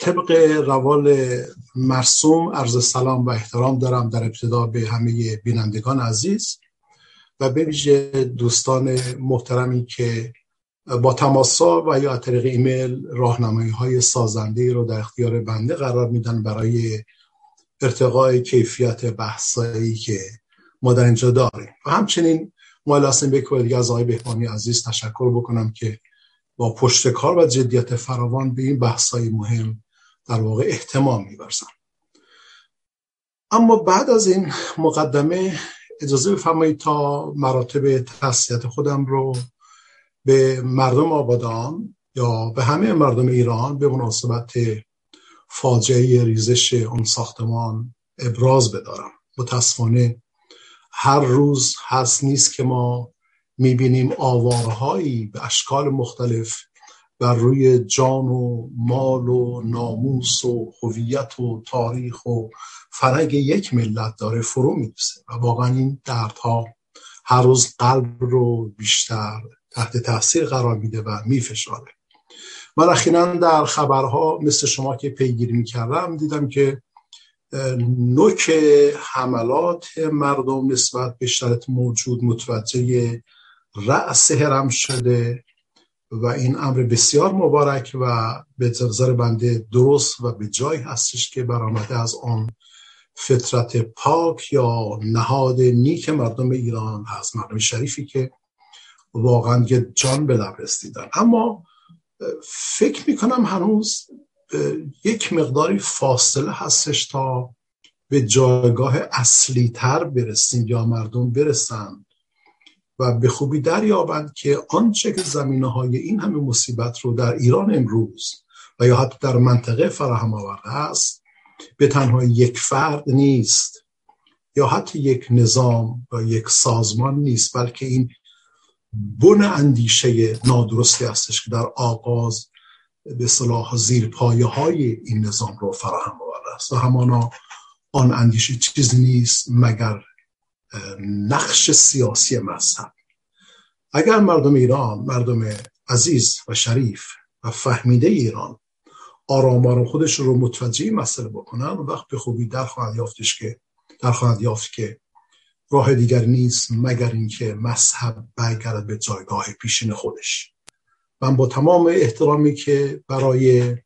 طبق روال مرسوم عرض سلام و احترام دارم در ابتدا به همه بینندگان عزیز و به ویژه دوستان محترمی که با تماسا و یا طریق ایمیل راهنمایی های سازنده رو در اختیار بنده قرار میدن برای ارتقای کیفیت بحثایی که ما در اینجا داریم. و همچنین ما لازم به دیگه از آقای بهبانی عزیز تشکر بکنم که با پشت کار و جدیت فراوان به این بحثای مهم در واقع احتمام میبرزن اما بعد از این مقدمه اجازه بفرمایید تا مراتب تحصیلات خودم رو به مردم آبادان یا به همه مردم ایران به مناسبت فاجعه ریزش اون ساختمان ابراز بدارم. متاسفانه هر روز هست نیست که ما می‌بینیم آوارهایی به اشکال مختلف بر روی جان و مال و ناموس و هویت و تاریخ و فرهنگ یک ملت داره فرو می‌رسه و واقعا این دردها هر روز قلب رو بیشتر تحت تاثیر قرار میده و میفشاره. من اخیرا در خبرها مثل شما که پیگیری می‌کردم دیدم که نوک حملات مردم نسبت به شرط موجود متوجه رأس هرم شده و این امر بسیار مبارک و به نظر بنده درست و به جای هستش که برآمده از آن فطرت پاک یا نهاد نیک مردم ایران هست مردم شریفی که واقعا یه جان به لب رسیدن اما فکر می‌کنم هنوز یک مقداری فاصله هستش تا به جایگاه اصلی تر برسیم یا مردم برسن. و به خوبی دریابند که آنچه که زمینه های این همه مصیبت رو در ایران امروز و یا حتی در منطقه فراهم آورده است به تنها یک فرد نیست یا حتی یک نظام و یک سازمان نیست بلکه این بن اندیشه نادرستی هستش که در آغاز به صلاح زیر پایه های این نظام رو فراهم آورده است. و همانا آن اندیشه چیزی نیست مگر نقش سیاسی مذهب. اگر مردم ایران مردم عزیز و شریف و فهمیده ایران آرام خودش رو متوجه مسئله بکنن وقت به خوبی در خواهد یافتش که در خواهد یافت که راه دیگر نیست مگر اینکه مذهب برگرد به جایگاه پیشین خودش. من با تمام احترامی که برای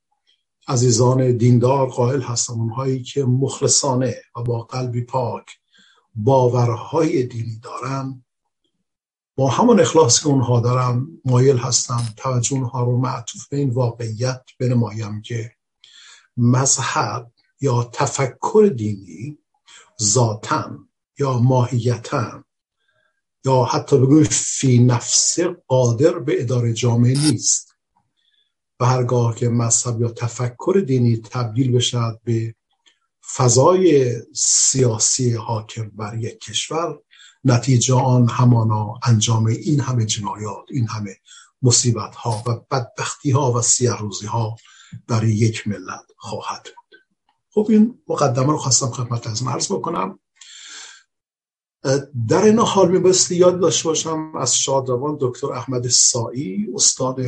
عزیزان دیندار قائل هستم اونهایی که مخلصانه و با قلبی پاک باورهای دینی دارن با همون اخلاص که اونها دارم مایل هستم توجه اونها رو معطوف به این واقعیت بنمایم که مذهب یا تفکر دینی ذاتا یا ماهیتا یا حتی بگویم فی نفسه قادر به اداره جامعه نیست. و هرگاه که مذهب یا تفکر دینی تبدیل بشد به فضای سیاسی حاکم بر یک کشور نتیجه آن همانا انجام این همه جنایات این همه مصیبت ها و بدبختی ها و سیاروزی ها برای یک ملت خواهد بود. خب این مقدمه رو خواستم خدمت از مرز بکنم. در این حال میبستی یاد داشته باشم از شادروان دکتر احمد سایی استاد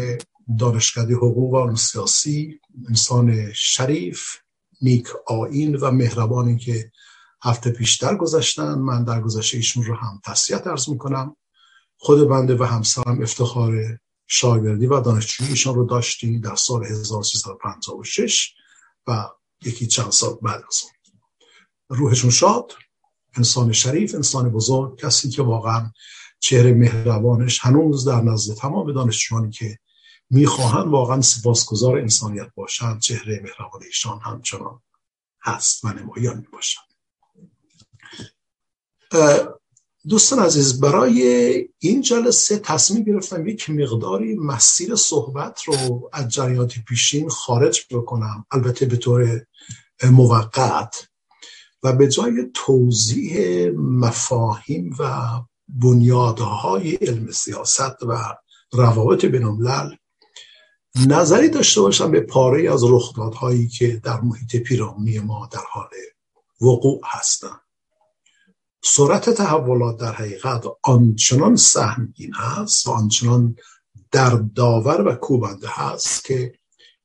دانشکده حقوق و سیاسی انسان شریف نیک آین و مهربانی که هفته پیشتر گذشتن من در گذشته ایشون رو هم تسلیت ارز می‌کنم. خود بنده و همسرم افتخار شاگردی و دانشجویی ایشان رو داشتیم در سال 1356 و یکی چند سال بعد از اون. روحشون شاد انسان شریف انسان بزرگ کسی که واقعا چهره مهربانش هنوز در نزد تمام دانشجویانی که می‌خواهند واقعا سپاسگزار انسانیت باشند چهره مهربان ایشان همچنان هست و نمایان می‌باشند دوستان عزیز برای این جلسه تصمیم گرفتم یک مقداری مسیر صحبت رو از جریانات پیشین خارج بکنم البته به طور موقت و به جای توضیح مفاهیم و بنیادهای علم سیاست و روابط بینالملل نظری داشته باشم به پاره از رخدادهایی که در محیط پیرامونی ما در حال وقوع هستند. سرعت تحولات در حقیقت آنچنان سهمگین هست و آنچنان در داور و کوبنده هست که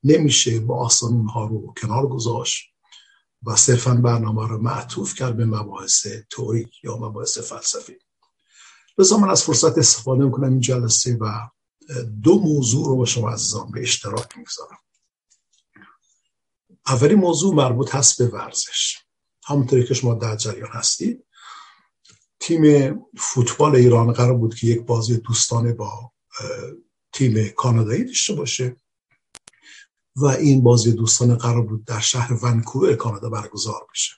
نمیشه با آسان اونها رو کنار گذاشت و صرفا برنامه رو معطوف کرد به مباحث توری یا مباحث فلسفی. لذا من از فرصت استفاده می‌کنم این جلسه و دو موضوع رو با شما عزیزان به اشتراک می‌گذارم. اولی موضوع مربوط هست به ورزش. همونطوری که شما در جریان هستید تیم فوتبال ایران قرار بود که یک بازی دوستانه با تیم کانادایی داشته باشه و این بازی دوستانه قرار بود در شهر ونکوور کانادا برگزار بشه.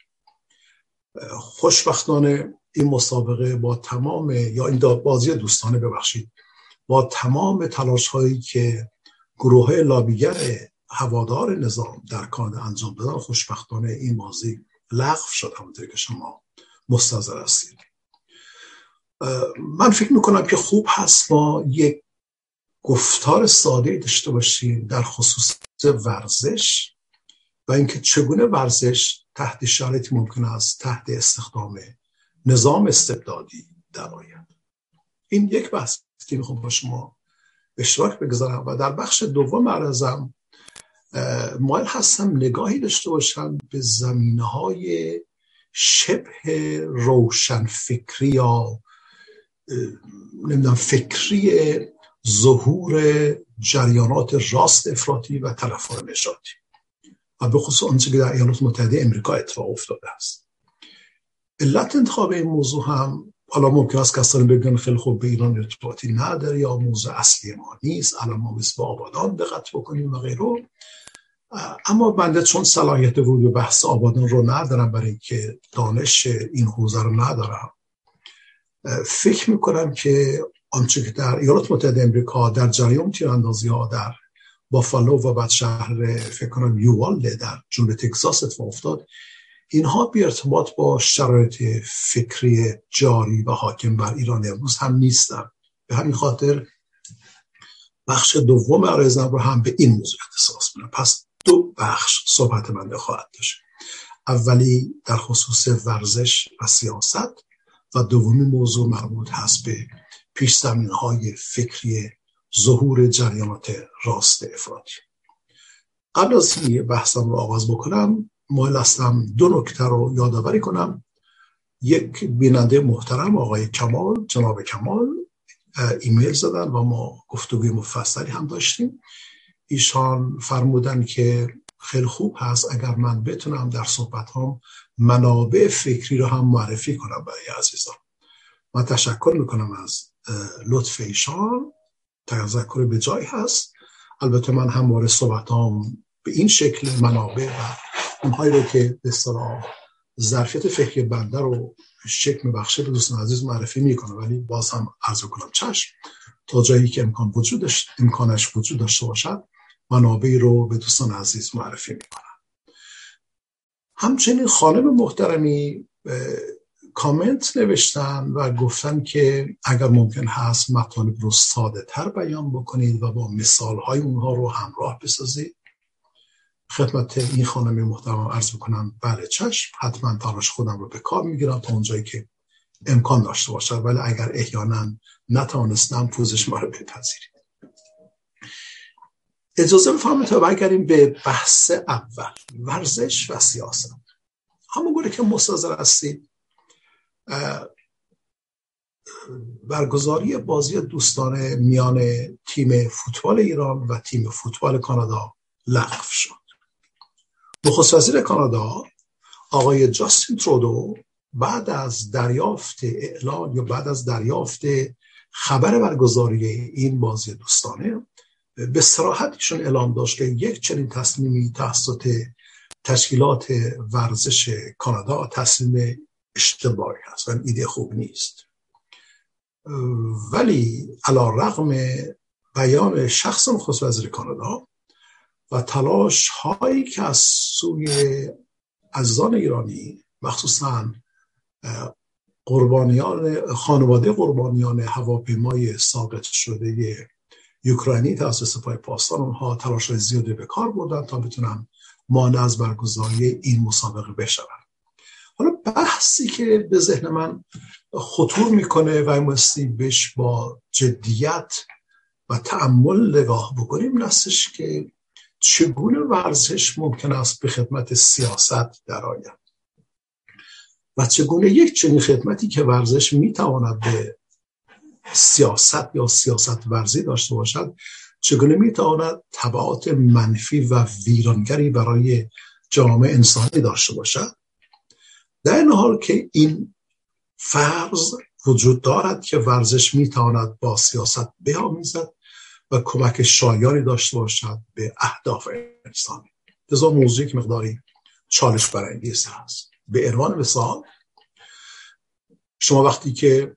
خوشبختانه این مسابقه با تمام یا این بازی دوستانه ببخشید با تمام تلاش هایی که گروه های لابیگر هوادار نظام در کانادا انجام دادن خوشبختانه این بازی لغو شد همونطور که شما مستظر هستید. من فکر می‌کنم که خوب هست ما یک گفتار ساده داشته باشیم در خصوص ورزش و اینکه چگونه ورزش تحت شرایطی ممکن است تحت استخدام نظام استبدادی درآید این یک بحث. که می‌خوام با شما اشتراک بگذارم و در بخش دوم عرضم مایل هستم نگاهی داشته باشم به زمینه های شبه روشن فکری یا نمی‌دونم فکری ظهور جریانات راست افراطی و تلفر نژادی. و به خصوص آنچه که در ایالات متحده امریکا اتفاق افتاده است. علت انتخاب این موضوع هم حالا ممکن است کسانی بگن خیلی خوب به ایران ارتباطی نداره یا موضوع اصلی ما نیست الان ما مثل آبادان دقت بکنیم و غیره. اما بنده چون صلاحیت ورود به بحث آبادان رو ندارم برای اینکه دانش این حوزه رو ندارم فکر می‌کنم که آنچه که در ایالات متحده امریکا در جریان تیراندازی ها در بافالو و بعد شهر فکر کنم یووالده در جنوب تگزاس اتفاق افتاد. اینها بی ارتباط با شرایط فکری جاری و حاکم بر ایران امروز هم نیستن. به همین خاطر بخش دوم عرضم رو هم به این موضوع اختصاص میدم. پس دو بخش صحبت من خواهد داشت. اولی در خصوص ورزش و سیاست و دومی موضوع مربوط هست به پیش های فکری ظهور جریانات راست افرادی قبل از این بحثم رو آغاز بکنم مایل هستم. دو نکته رو یادآوری کنم. یک بیننده محترم آقای کمال جناب کمال ایمیل زدن و ما گفتگوی مفصلی هم داشتیم. ایشان فرمودن که خیلی خوب هست. اگر من بتونم در صحبت هم منابع فکری رو هم معرفی کنم برای عزیزان. من تشکر می‌کنم از لطف ایشان. تذکر به جای هست. البته من هم وارد صحبت هم به این شکل منابع و اونهایی رو که به صلاح ظرفیت فکری بنده رو شکل میبخشه به دوستان عزیز معرفی می‌کنه ولی باز هم عرض کنم چشم. تا جایی که امکان وجود امکانش وجود داشته باشد منابعی رو به دوستان عزیز معرفی می‌کنم. همچنین خانم محترمی کامنت نوشتن و گفتن که اگر ممکن هست مطالب رو ساده تر بیان بکنید و با مثال های اونها رو همراه بسازید. خدمت این خانم محترم عرض بکنم بله چشم. حتما تلاش خودم رو به کار می‌گیرم تا اونجایی که امکان داشته باشد ولی اگر احیانا نتوانستم پوزش ما رو بپذیرید. اجازه بفرمایید تا برگردیم به بحث اول. ورزش و سیاست. همون گونه که مستظر هستید برگزاری بازی دوستانه میان تیم فوتبال ایران و تیم فوتبال کانادا لغو شد. نخست وزیر کانادا آقای جاستین ترودو بعد از دریافت اعلان یا بعد از دریافت خبر برگزاری این بازی دوستانه به صراحت ایشون اعلام داشت که یک چنین تصمیمی توسط تشکیلات ورزش کانادا تصمیم اشتباهی هست و ایده خوب نیست. ولی علا رقم بیان شخص نخست وزیر کانادا و تلاش هایی که از سوی عزیزان ایرانی مخصوصا قربانیان خانواده قربانیان هواپیمای ساقط شده یوکرانی توسط سپاه پاسدار اونها تلاش زیادی به کار بردن تا بتونن مانع از برگزاری این مسابقه بشون حالا بحثی که به ذهن من خطور می‌کنه و مستی بهش با جدیت و تعمل نگاه بکنیم نستش که چگونه ورزش ممکن است به خدمت سیاست درآید و چگونه یک چنین خدمتی که ورزش می‌تواند به سیاست یا سیاست ورزی داشته باشد چگونه می‌تواند تبعات منفی و ویرانگری برای جامعه انسانی داشته باشد؟ در این حال که این فرض وجود دارد که ورزش می‌تواند با سیاست بیامیزد و کمک شایانی داشته باشد به اهداف انسانی لذا موضوعی که مقداری چالش برانگیز هست. به عنوان مثال شما وقتی که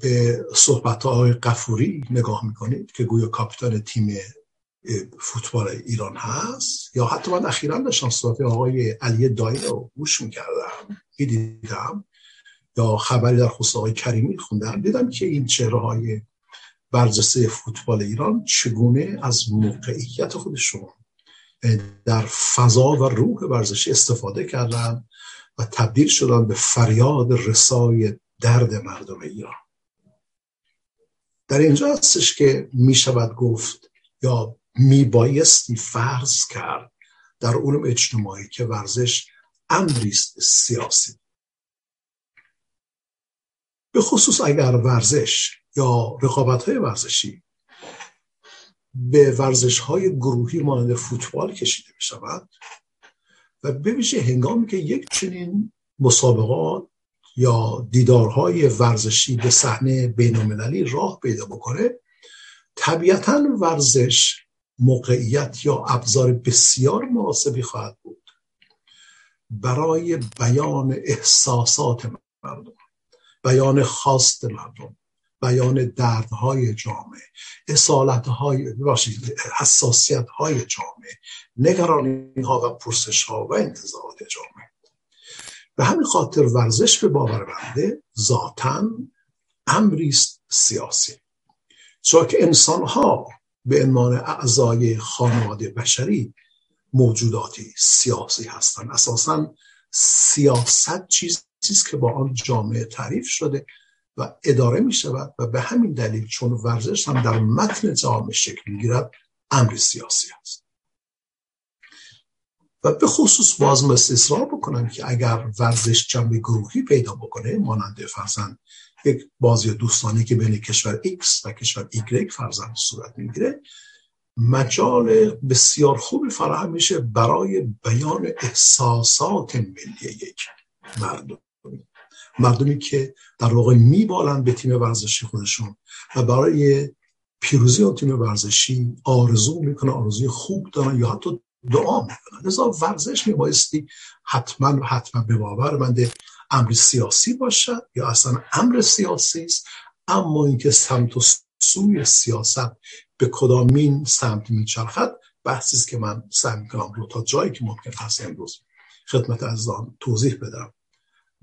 به صحبت های قفوری نگاه می‌کنید که گویا کاپیتان تیم فوتبال ایران هست یا حتی من اخیرا داشتم صحبت آقای علی دایی رو گوش می‌کردم دیدم یا خبری در خصوص آقای کریمی خوندم دیدم که این چهره های ورزشی فوتبال ایران چگونه از موقعیت خودشون در فضا و روح ورزشی استفاده کردن و تبدیل شدن به فریاد رسای درد مردم ایران؟ در اینجا هستش که می شود گفت یا می بایستی فرض کرد در علوم اجتماعی که ورزش امری سیاسی. به خصوص اگر ورزش یا رقابت های ورزشی به ورزش های گروهی مانند فوتبال کشیده می شود و ببیشه هنگامی که یک چنین مسابقات یا دیدارهای ورزشی به صحنه بینالمللی راه پیدا بکنه طبیعتا ورزش موقعیت یا ابزار بسیار مناسبی خواهد بود برای بیان احساسات مردم بیان خواست مردم. بیان دردهای جامعه اصالت های حساسیت های جامعه نگرانی ها و پرسش ها و انتظارات جامعه به همین خاطر ورزش به باور بنده ذاتا امری سیاسی. چون که انسان ها به عنوان اعضای خانواده بشری موجوداتی سیاسی هستند اساسا سیاست چیزی است که با آن جامعه تعریف شده. و اداره می شود و به همین دلیل چون ورزش هم در متن جامعه شکل می گیرد امری سیاسی است. و به خصوص باز مثل اصرار بکنم که اگر ورزش جنبه گروهی پیدا بکنه مانند فرزن یک بازی دوستانی که بین کشور X و کشور Y فرزن صورت می‌گیره مجال بسیار خوبی فراهم میشه برای بیان احساسات ملی یک مردم. مردمی که در واقع میبالند به تیم ورزشی خودشون و برای پیروزی اون تیم ورزشی آرزو می‌کنه آرزوی خوب دارن یا حتی دعا می‌کنن. لذا ورزش میبایستی حتما و حتما به باور منده امر سیاسی باشد یا اصلا امر سیاسی است. اما اینکه سمت و سوی سیاست به کدامین سمت میچرخد بحثی است که من سعی می‌کنم رو تا جایی که ممکن هست امروز خدمت آن توضیح بدم.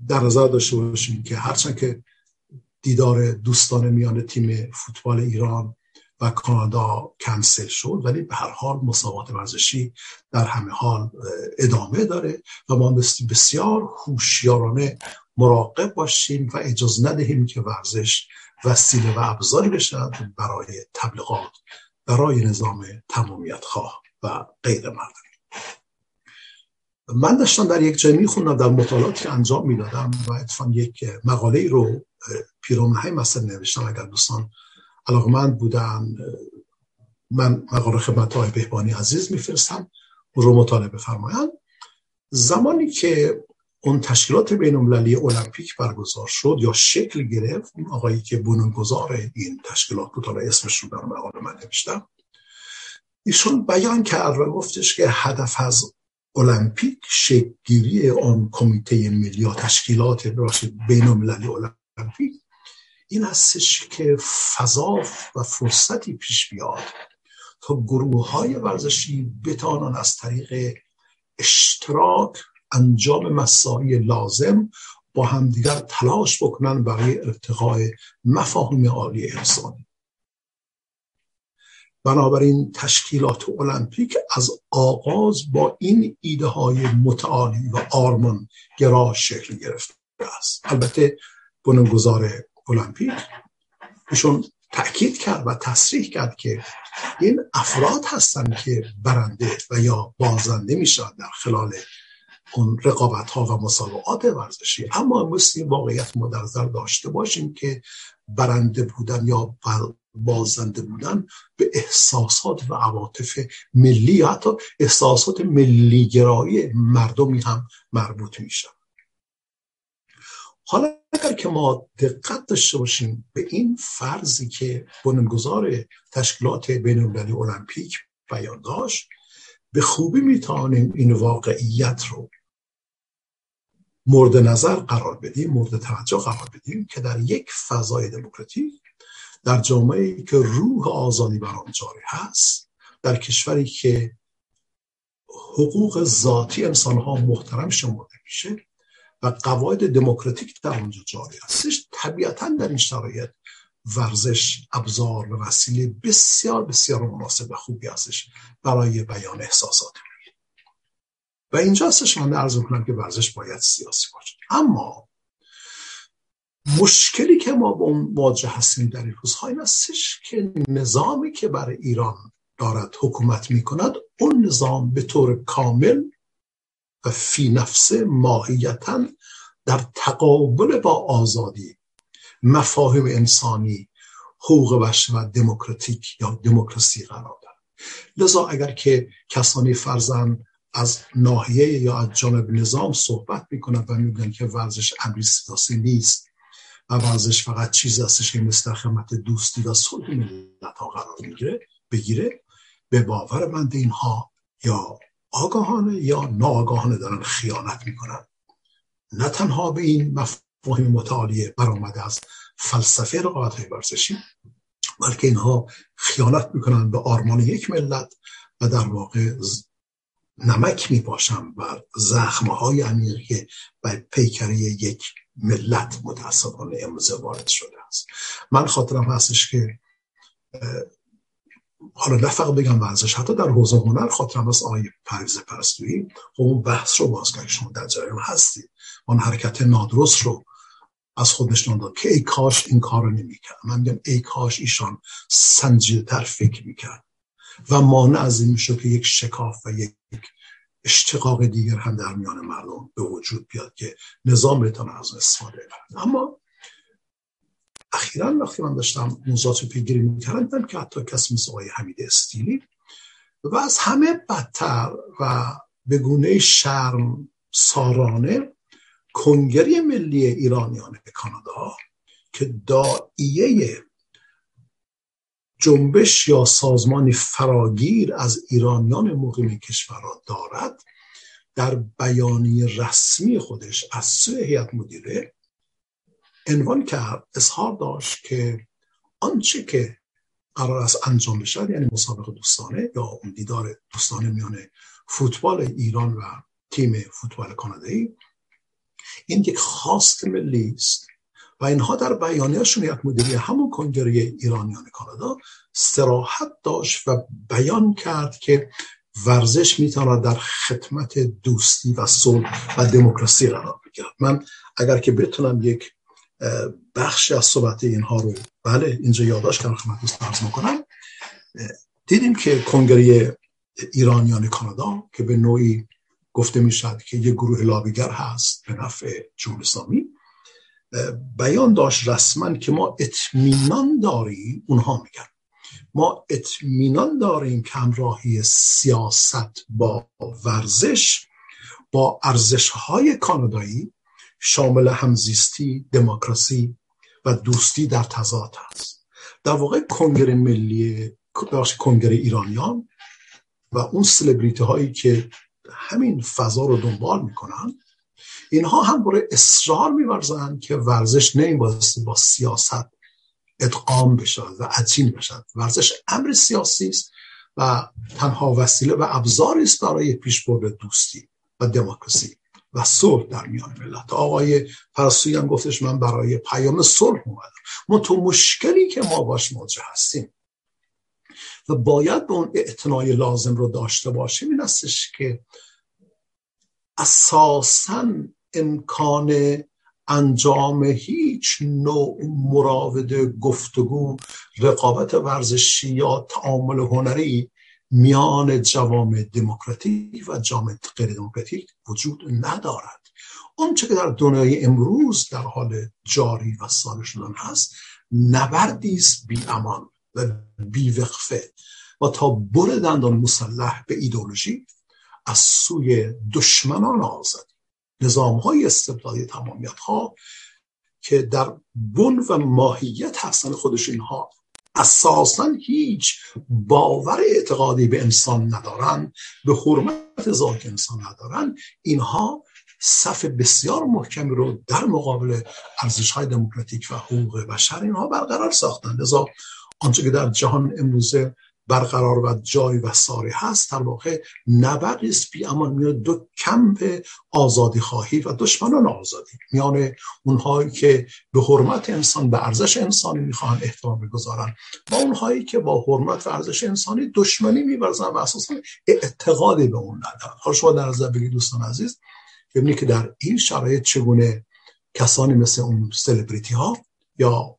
در نظر داشته باشیم که هرچند که دیدار دوستان میان تیم فوتبال ایران و کانادا کنسل شد ولی به هر حال مسابقات ورزشی در همه حال ادامه داره و ما بسیار هوشیارانه مراقب باشیم و اجازه ندهیم که ورزش وسیله و ابزاری بشد برای تبلیغات برای نظام تمامیت خواه و غیر مردمی من داشتم در یک جایی میخوندم در مطالعاتی که انجام می‌دادم و اتفاقا یک مقاله رو پیرامون مسئله نوشتم. اگر دوستان علاقمند بودن من مقاله خدمت های بهبانی عزیز میفرستم او رو مطالعه بفرمایند. زمانی که اون تشکیلات بین المللی المپیک برگزار شد یا شکل گرفت اون آقایی که بنیانگذار این تشکیلات بود حالا اسمش رو در مقاله من نوشتم ایشون بیان کرد و گفتش که هدف از المپیک شکلگیری آن کمیته ملی یا تشکیلات بین المللی المپیک این هستش که فضا و فرصتی پیش بیاد تا گروه های ورزشی بتانن از طریق اشتراک انجام مساعی لازم با همدیگر تلاش بکنن برای ارتقای مفاهیم عالی انسانی. بنابراین تشکیلات المپیک از آغاز با این ایده های متعالی و آرمان گرا شکل گرفته است. البته بنیانگذار المپیک ایشون تأکید کرد و تصریح کرد که این افراد هستند که برنده و یا بازنده میشن در خلال اون رقابت ها و مسابقات ورزشی. اما مثل واقعیت ما در داشته باشیم که برنده بودن یا بازنده بودن به احساسات و عواطف ملی یا حتی احساسات ملیگرایی مردمی هم مربوط میشن. حالا اگر که ما دقت داشته باشیم به این فرضی که بنیانگذار تشکیلات بین المللی المپیک بیان داشت به خوبی می‌توانیم این واقعیت رو مورد نظر قرار بدیم مورد توجه قرار بدیم که در یک فضای دموکراتیک در جامعه که روح آزادی بر آن جاری هست در کشوری که حقوق ذاتی انسان ها محترم شمرده میشه و قواعد دموکراتیک در اونجا جاری هستش طبیعتا در این شرایط ورزش ابزار و وسیله بسیار بسیار مناسب و خوبی هستش برای بیان احساسات. و اینجا هستش من عرض کنم که ورزش باید سیاسی باشه. اما مشکلی که ما با اون مواجه هستیم در این روزها این هستش که نظامی که برای ایران دارد حکومت می کند اون نظام به طور کامل و فی نفسه ماهیتا در تقابل با آزادی مفاهیم انسانی حقوق بشر و دموکراتیک یا دموکراسی قرار دارد. لذا اگر که کسانی فرزن از ناحیه یا از جانب نظام صحبت می‌کنند و میگن که ورزش امری سیاسی نیست ورزش فقط چیز هستش که مثل خدمت دوستی و صلح ملت ها قرار می‌گیره بگیره به باور من اینها یا آگاهانه یا ناآگاهانه دارن خیانت می‌کنن. نه تنها به این مفاهیم متعالیه برآمده از فلسفه رقابت های ورزشی بلکه اینها خیانت می‌کنن به آرمان یک ملت و در واقع نمک می باشم و زخمه های عمیقی و پیکری یک ملت متاسفانه امروزه وارد شده است. من خاطرم هستش که حالا نه فقط بگم ورزش حتی در حوزه هنر خاطرم هست آقای پرویز پرستویی خب اون بحث رو باز شما در جریان هستید اون حرکت نادرست رو از خود نشان داد که ای کاش این کار رو نمی‌کرد. من میگم ای کاش ایشان سنجیدتر فکر می‌کرد و مانع از این میشه که یک شکاف و یک اشتقاق دیگر هم در میان مردم به وجود بیاد که نظام بتونه از استفاده کنه اما اخیرا وقتی من داشتم موضوعات رو پیگیری می‌کردم که حتی کسی مثل آقای حمید استیلی و از همه بدتر و به گونه شرم سارانه کنگری ملی ایرانیان کانادا که دائیه جنبش یا سازمانی فراگیر از ایرانیان مقیم کشور را دارد در بیانی رسمی خودش از سوی هیئت مدیره عنوان کرد اظهار داشت که آنچه که قرار است انجام بشد یعنی مسابقه دوستانه یا اون دیدار دوستانه میان فوتبال ایران و تیم فوتبال کانادایی این یک خواست ملی است. و اینها در بیانیهشون یک مدیری همون کنگره ایرانیان کانادا سراحت داشت و بیان کرد که ورزش می‌تواند در خدمت دوستی و صلح و دموکراسی قرار بگیرد. من اگر که بتونم یک بخشی از صحبت اینها رو بله اینجا یادداشت کردم خدمت عرض می‌کنم. دیدیم که کنگره ایرانیان کانادا که به نوعی گفته می‌شد که یک گروه لابیگر هست به نفع جمهوری اسلامی بیان داشت رسما که ما اطمینان داریم اونها میگن. ما اطمینان داریم که همراهی سیاست با ورزش با ارزش های کانادایی شامل همزیستی دموکراسی و دوستی در تضاد هست. در واقع کنگره ملی کنگره ایرانیان و اون سلبریتی هایی که همین فضا رو دنبال می‌کنن اینها هم برای اصرار میورزن که ورزش نمیبایستی با سیاست ادغام بشد و عجین بشد ورزش امر سیاسی است و تنها وسیله و ابزاری است برای پیشبرد دوستی و دموکراسی و صلح در میان ملت. آقای پرسوی هم گفتش من برای پیام صلح اومدم. ما تو مشکلی که ما باش مواجه هستیم. و باید به اون اعتنای لازم رو داشته باشیم. این استش که اساسا امکان انجام هیچ نوع مراوده گفتگو رقابت ورزشی یا تعامل هنری میان جوامع دموکراتیک و جامعه غیر دموکراتیک وجود ندارد. آنچه که در دنیای امروز در حال جاری و سال شدن هست نبردی است بی امان و بی وقفه و تا بر دندان مسلح به ایدولوژی از سوی دشمنان آزادی. نظام های استبدادی تمامیت ها که در بن و ماهیت هستن خودش اینها اساسا هیچ باور اعتقادی به انسان ندارن به حرمت ذات انسان ندارن. اینها صف بسیار محکمی رو در مقابل ارزش های دموکراتیک و حقوق بشر اینها برقرار ساختن. لذا آنچه که در جهان امروزه برقرار و جای و ساری هست. در واقع نبرد است بی امان میان دو کمپ آزادی خواهی و دشمنان آزادی. میان اونهایی که به حرمت انسان به ارزش انسانی می‌خواهند احترام بگذارن و اونهایی که با حرمت و ارزش انسانی دشمنی میورزن و اساسا اعتقادی به اون ندارن. حالا شما در نظر بگید دوستان عزیز ببینید که در این شرایط چگونه کسانی مثل اون سلبریتی ها یا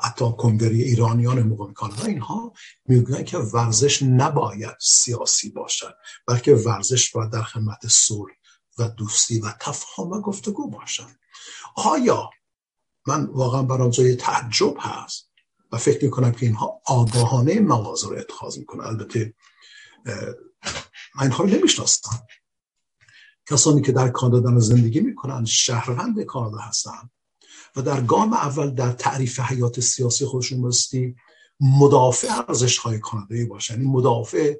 حتی کنگره ایرانیان موقع کانادا اینها می‌گویند که ورزش نباید سیاسی باشد بلکه ورزش باید در خدمت صلح و دوستی و تفاهم و گفتگو باشد. آیا من واقعا برام جای تعجب هست و فکر می‌کنم که اینها آگاهانه مواضع رو اتخاذ می‌کنن البته من اینها رو نمیشناستم کسانی که در کانادا زندگی می‌کنن شهروند کانادا هستن و در گام اول در تعریف حیات سیاسی خودشون بستی مدافع ارزش های کانادایی باشن. این مدافع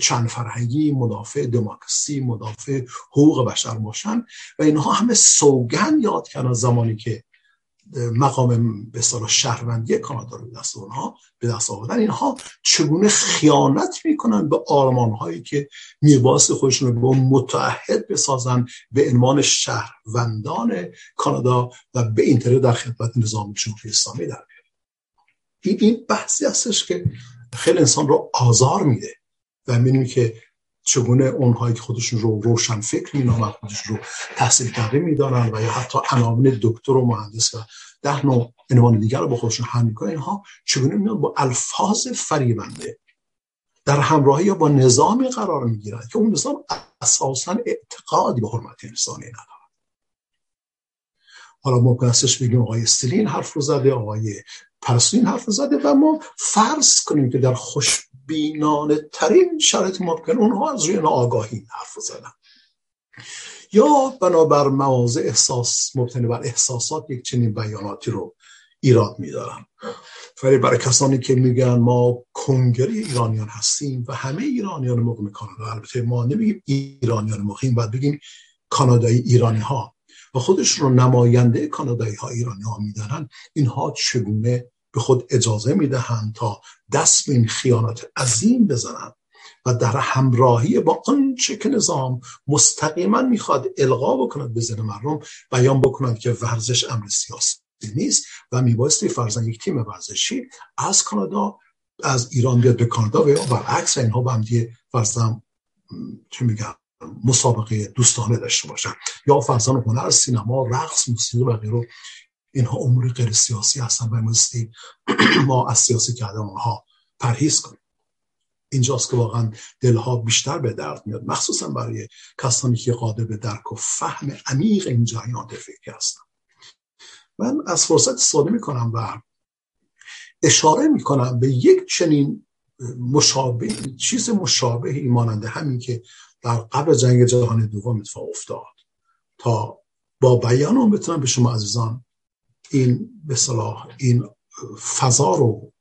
چند فرهنگی مدافع دموکراسی مدافع حقوق بشر باشن. و اینها همه سوگن یاد کردن زمانی که مقام به صلاح شهروندی کانادا رو دست اونها به دست آوردن. اینها چگونه خیانت می‌کنن به آرمان هایی که میباس خودشون رو به متحد بسازن به عنوان شهروندان کانادا و به این در خدمت نظام جمهوری اسلامی در این بحثی هستش که خیلی انسان رو آزار میده و می‌بینیم که چگونه اونهایی که خودشون رو روشن فکر مینامن خودشون رو تحصیل کرده می‌دانن و یا حتی عناوین دکتر و مهندس و ده نوع عنوان دیگر رو با خودشون هم می‌کنن اینها چگونه میان با الفاظ فریبنده. در همراهی یا با نظامی قرار می‌گیرن که اون نظام اساسا اعتقادی به حرمت انسانی نداره. حالا ممکن استش بگیم آقای استلین حرف رو زده آقای پرستین حرف رو زده و ما فرض کنیم که در خوشبینانه ترین شرط ممکن اونها از روی آگاهی حرف زدن یا بنابر مواضع احساس مبتنی بر احساسات یک چنین بیاناتی رو ایراد میدارن. ولی برای کسانی که میگن ما کنگری ایرانیان هستیم و همه ایرانیان مقیم کانادا البته ما نمیگیم ایرانیان مقیم باید بگیم کانادایی ایرانی ها و خودش رو نماینده کانادایی ها ایرانی ها می‌دانن اینها چگونه به خود اجازه می‌دهند تا دست به این خیانات عظیم بزنند و در همراهی با آنچه که نظام مستقیما می‌خواد القا بکند به ذهن مردم بیان بکند که ورزش امر سیاسی نیست و میبایستی فرزن یک تیم ورزشی از کانادا از ایران بیاد به کانادا و برعکس اینها با هم دیگه فرزن چه میگم مسابقه دوستانه داشته باشن. یا فرزن هنر سینما رقص موسیقی و غیره. اینها امور غیر سیاسی هستن و ما از سیاسی کردن آنها پرهیز کنیم. اینجاست که واقعا دلها بیشتر به درد میاد مخصوصا برای کسانی که قادر به درک و فهم عمیق این جریان فکری هستن. من از فرصت استفاده می‌کنم و اشاره می‌کنم به یک چنین مشابه چیز مشابه ماننده همین که در قبل جنگ جهانی دوم اتفاق افتاد. تا با بیان اون بتونم به شما عزیزان این به صلاح این فضا رو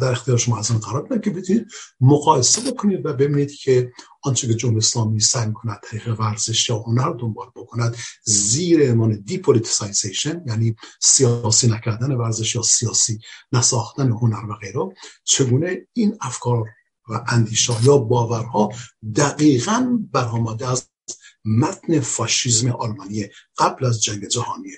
در اختیار شما از قرار بدم که بتونید مقایسه بکنید و ببینید که آنچه که جمهوری اسلامی سعی می‌کند طریق ورزش یا هنر دنبال بکند زیر عنوان depoliticization یعنی سیاسی نکردن ورزش یا سیاسی نساختن هنر و غیره چگونه این افکار و اندیشه یا باورها دقیقا برآمده از متن فاشیزم آلمانی قبل از جنگ جهانی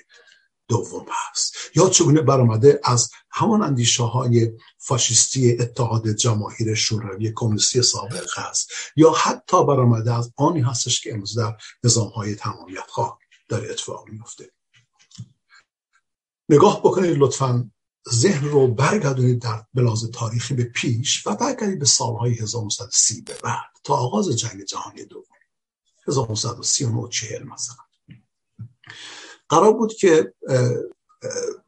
دوم هست. یا چگونه برآمده از همان اندیشه های فاشیستی اتحاد جماهیر شوروی کمونیستی سابق هست یا حتی برآمده از آنی هستش که امروز در نظام های تمامیت خواه در اتفاق میفته نگاه بکنید لطفا. ذهن رو برگردونید در بلاز تاریخی به پیش و برگردید به سالهای 1930 به بعد تا آغاز جنگ جهانی دوم. 1939 40 مثلا. قرار بود که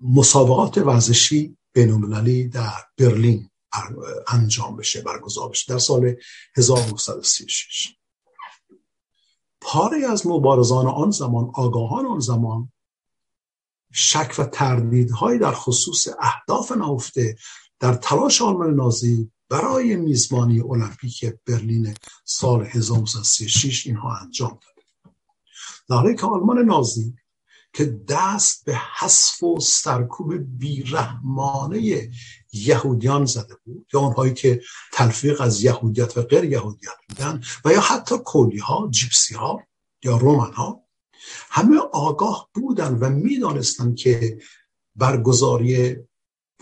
مسابقات ورزشی بینالمللی در برلین انجام بشه برگزار بشه در سال 1936 پاره از مبارزان آن زمان آگاهان آن زمان شک و تردیدهایی در خصوص اهداف نهفته در تلاش آلمان نازی برای میزبانی المپیک برلین سال 1936 اینها انجام داد در حالی که آلمان نازی که دست به حذف و سرکوب بیرحمانه یهودیان زده بود یا اونهایی که تلفیق از یهودیت و غیر یهودیت بودن و یا حتی کولی ها جیپسی ها یا رومن ها همه آگاه بودن و می‌دانستند که برگزاری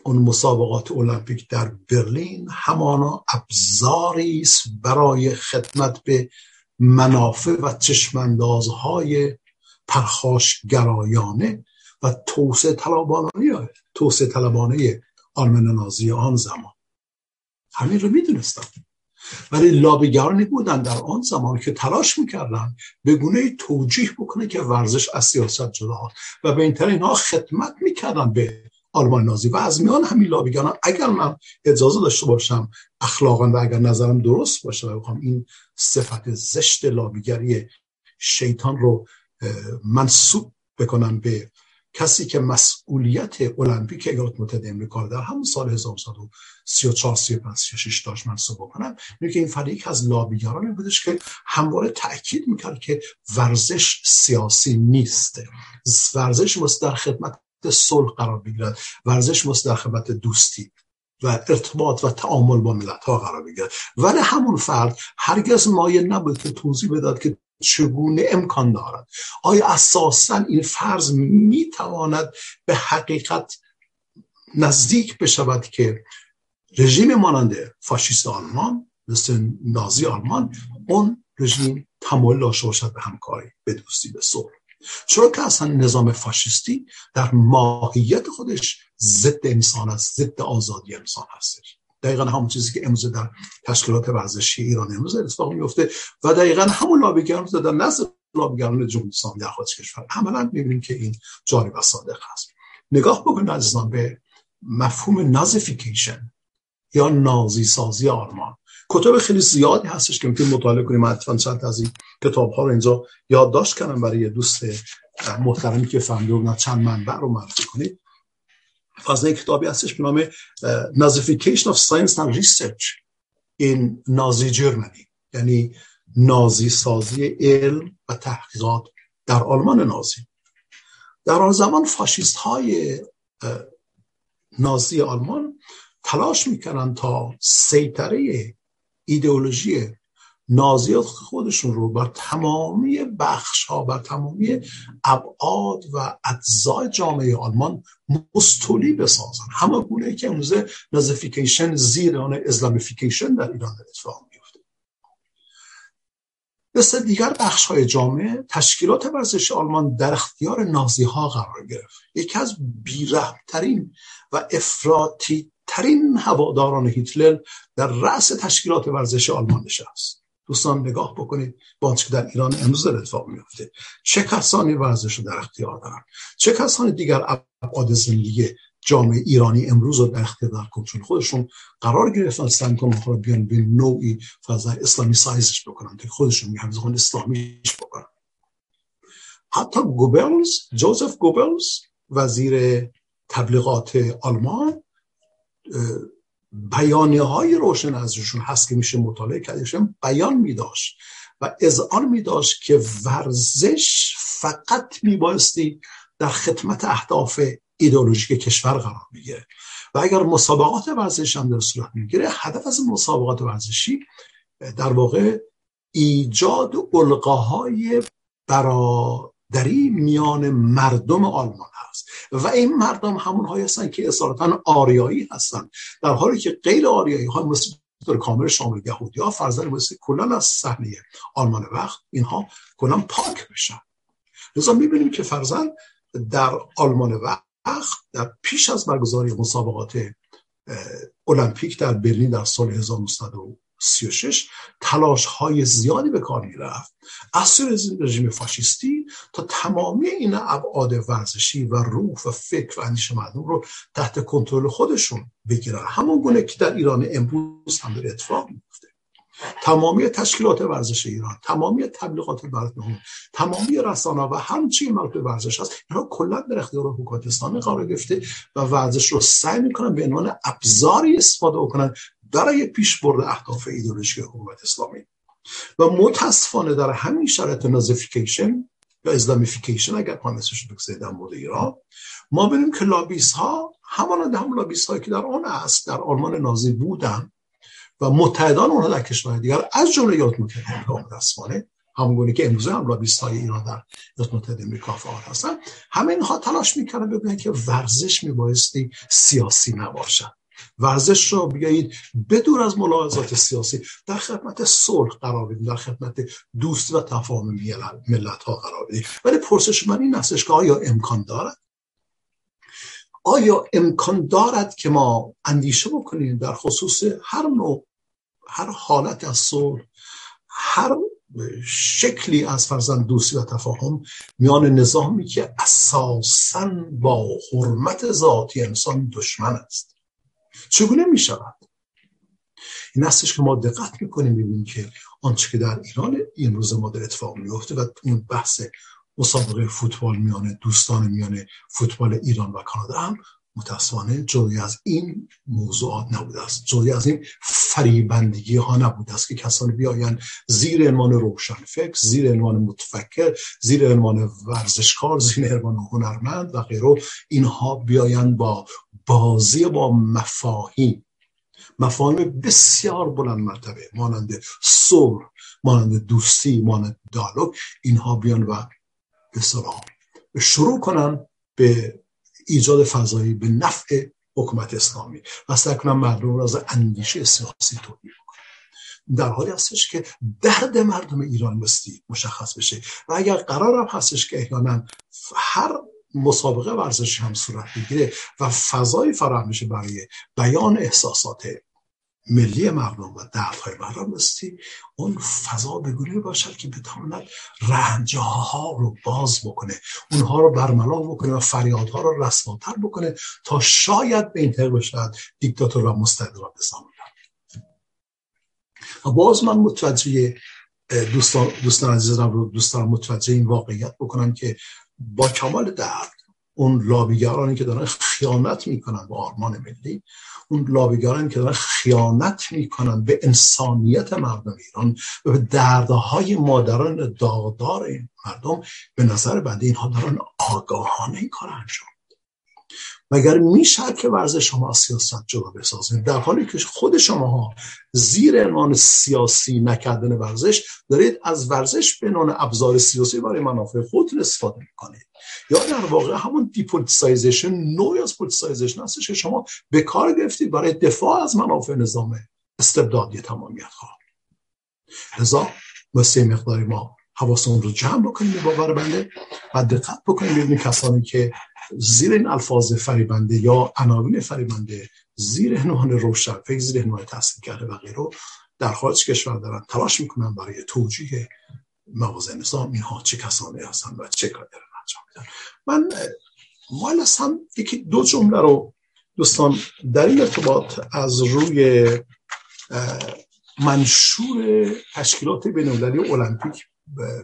اون مسابقات المپیک در برلین همانا ابزاری است برای خدمت به منافع و چشماندازهای پرخاشگرایانه و توسعه طلبانه توسعه طلبانه آلمان نازی آن زمان. همین رو می‌دونستم. ولی لابیگرانی بودن در آن زمان که تلاش می‌کردن به گونه توجیه بکنه که ورزش از سیاست جدا و به این اینها خدمت می‌کردن به آلمان نازی. و از میان همین لابیگران اگر من اجازه داشته باشم اخلاقا و اگر نظرم درست باشه و بخوام این صفت زشت لابیگری شیطان رو منصوب بکنم به کسی که مسئولیت المپیک ایالات متحده امریکا در همون سال 1934 35 36 داشت منصوب بکنم. اینه که این فریق از لابیگرانی بودش که همواره تاکید می‌کرد که ورزش سیاسی نیست. ورزش مست در خدمت صلح قرار بگیرد. ورزش مست در خدمت دوستی و ارتباط و تعامل با ملت ها قرار بگیرد. ولی همون فرد هرگز مایل نبود که توضیح بداد که چگونه امکان دارد؟ آیا اساسا این فرض می‌تواند به حقیقت نزدیک بشود که رژیم مانند فاشیست آلمان مثل نازی آلمان اون رژیم تمایل داشته باشد به همکاری به دوستی به صلح؟ چرا که اصلا نظام فاشیستی در ماهیت خودش ضد انسان است ضد آزادی انسان هستش؟ دقیقا همون چیزی که امروز در تشکیلات ورزشی ایران امروز اتفاق میفته و دقیقا همون لابیگران در نزد لابیگران جمهوری اسلامی در خارج کشور. عملا می‌بینیم که این جاری و صادق هست. نگاه بکنید عزیزان به مفهوم نازیفیکیشن یا نازی سازی آلمان کتاب خیلی زیادی هستش که می‌تونید مطالعه کنیم. من چند از این کتاب ها رو اینجا یادداشت کردم برای دوست محترمی که فهمیده چند منبع رو معرفی کنید فازه کتابی هستش به نام Nazification of Science and Research in Nazi Germany. یعنی نازی سازی علم و تحقیقات در آلمان نازی. در آن زمان فاشیست های نازی آلمان تلاش می‌کنن تا سیطره ایدئولوژی نازیات خودشون رو بر تمامی بخش ها بر تمامی ابعاد و اجزای جامعه آلمان مستولی بسازن. همه گونه که امروزه نازفیکیشن زیر آن اسلامیفیکیشن در ایران اتفاق میفته مثل دیگر بخش های جامعه تشکیلات ورزشی آلمان در اختیار نازی ها قرار گرفت. یکی از بیرحمترین و افراطی ترین هواداران هیتلر در رأس تشکیلات ورزشی آلمان نشست. دوستان نگاه بکنید. با که در ایران امروز در اتفاق میفته. چه کسانی ورزش رو در اختیار دارن؟ چه کسانی دیگر ابعاد زندگی جامعه ایرانی امروز رو در اختیار کنترل خودشون قرار گرفتن سعی کنن بیان به نوعی فضای اسلامی سایزش بکنن. که خودشون میگن خود اسلامیش بکنن. حتی گوبلز جوزف گوبلز وزیر تبلیغات آلمان بیانیه های روشن ازشون هست که میشه مطالعه کردشون بیان میداشت و اذعان میداشت که ورزش فقط میبایستی در خدمت اهداف ایدئولوژیک کشور قرار می‌گیره و اگر مسابقات ورزشی هم در صورت می‌گیره هدف از مسابقات ورزشی در واقع ایجاد القاهای برادری میان مردم آلمان هست. و این مردم همون هایی هستن که اصالتا آریایی هستن. در حالی که غیر آریایی ها مثل در کامل شامل یهودی ها فرزن مثل کلان از صحنه آلمان وقت اینها کلان پاک بشن. لذا می‌بینیم که فرزن در آلمان وقت در پیش از برگزاری مسابقات المپیک در برلین در سال 1936 تلاش های زیادی به کار می‌رفت. از رژیم فاشیستی تا تمامی این ابعاد ورزشی و روح و فکر و اندیشه مردم رو تحت کنترل خودشون بگیرن. همون گونه که در ایران امروز هم در اتفاق میفته تمامی تشکیلات ورزش ایران تمامی تبلیغات برنامه تمامی رسانه و همچین مربوط ورزش هست. اینها کلا در اختیار حکومت اسلامی قرار گرفته و ورزش رو سعی می‌کنن به عنوان ابزاری استفاده کنن برای پیش برد اهداف ایدئولوژیک حکومت اسلامی. و متاسفانه در همین شرایط نازیفیکیشن یا اسلامیفیکیشن اگر پانسش بگذارید در مورد ایران ما ببینیم که لابیس ها همان هم لابیس هایی که در آن است در آلمان نازی بودن و متحدان اونها در کشور دیگر از جمله ایالات متحده متاسفانه همونگونه که امروزه هم لابیست های ایران در ایالات متحده امریکا فعال هستن. همه اینها تلاش می‌کنن ببینن که ورزش میبایستی سیاسی نباشد. ورزش رو بیایید بدور از ملاحظات سیاسی. در خدمت صلح قرار بدیم در خدمت دوست و تفاهم ملت ها قرار بدیم. ولی پرسش من این هستش که آیا امکان دارد؟ آیا امکان دارد که ما اندیشه بکنیم در خصوص هر نوع هر حالت از صلح هر شکلی از فرزند دوستی و تفاهم میان نظامی که اساسا با حرمت ذاتی انسان دشمن است. چگونه می شود این هستش که ما دقت می‌کنیم ببینیم که آنچه که در ایران این روز ما در اتفاق میفته و اون بحث مسابقه فوتبال میانه دوستان میانه فوتبال ایران و کانادا هم متاسفانه جوی از این موضوعات نبوده است. جوی از این فریبندگی ها نبوده است که کسانی بیاین زیر عنوان روشن فکر زیر عنوان متفکر زیر عنوان ورزشکار زیر عنوان هنرمند و غیره اینها بیاین با بازی با مفاهیم. مفاهیم بسیار بلند مرتبه مانند صلح مانند دوستی مانند دالوگ اینها بیان و به شروع کنن به ایجاد فضایی به نفع حکومت اسلامی. و سعی مردم را از اندیشه سیاسی کنم در حالی هستش که درد مردم ایران بستی مشخص بشه. و اگر قرار هم هستش که احیانا هر مسابقه ورزشی هم صورت بگیره و فضای فراهم بشه برای بیان احساسات ملی مردم و دردهای مردم بستی اون فضا بگونه باشد که بتواند رنجه ها رو باز بکنه اونها رو برملا بکنه و فریادها رو رسواتر بکنه تا شاید به این طریق باشد دیکتاتور و مستقل را و باز من متوجه دوستان, دوستان عزیزم رو دوستان متوجه این واقعیت بکنم که با کمال درد اون لابیگرانی که دارن خیانت می‌کنن به آرمان ملی اون لابیگرانی که دارن خیانت می‌کنن به انسانیت مردم ایران و به دردهای مادران داغدار مردم به نظر بنده اینها دارن آگاهانه این کار انجام مگر میشه که ورزش شما سیاست جدا بسازید در حالی که خود شما زیر عنوان سیاسی نکردن ورزش دارید از ورزش به عنوان ابزار سیاسی برای منافع خود استفاده می‌کنید. یا در واقع همون depoliticization نوعی از politicization هستش که شما به کار گرفتید برای دفاع از منافع نظام استبدادی تمامیت خواه لذا یه مقداری ما حواسمون رو جمع بکنیم به باور بنده و دقت بکنیم ببینیم کسانی که زیر این الفاظ فریبنده یا عناوین فریبنده زیر عنوان روشن فکر زیر عنوان تحصیل کرده و غیره در خارج کشور دارن. تلاش می‌کنن برای توجیه موازه نظام اینها چه کسانی هستن و چه کاری دارن انجام میدن. من مایل هستم یکی دو جمله رو دوستان در این ارتباط از روی منشور تشکیلات بین المللی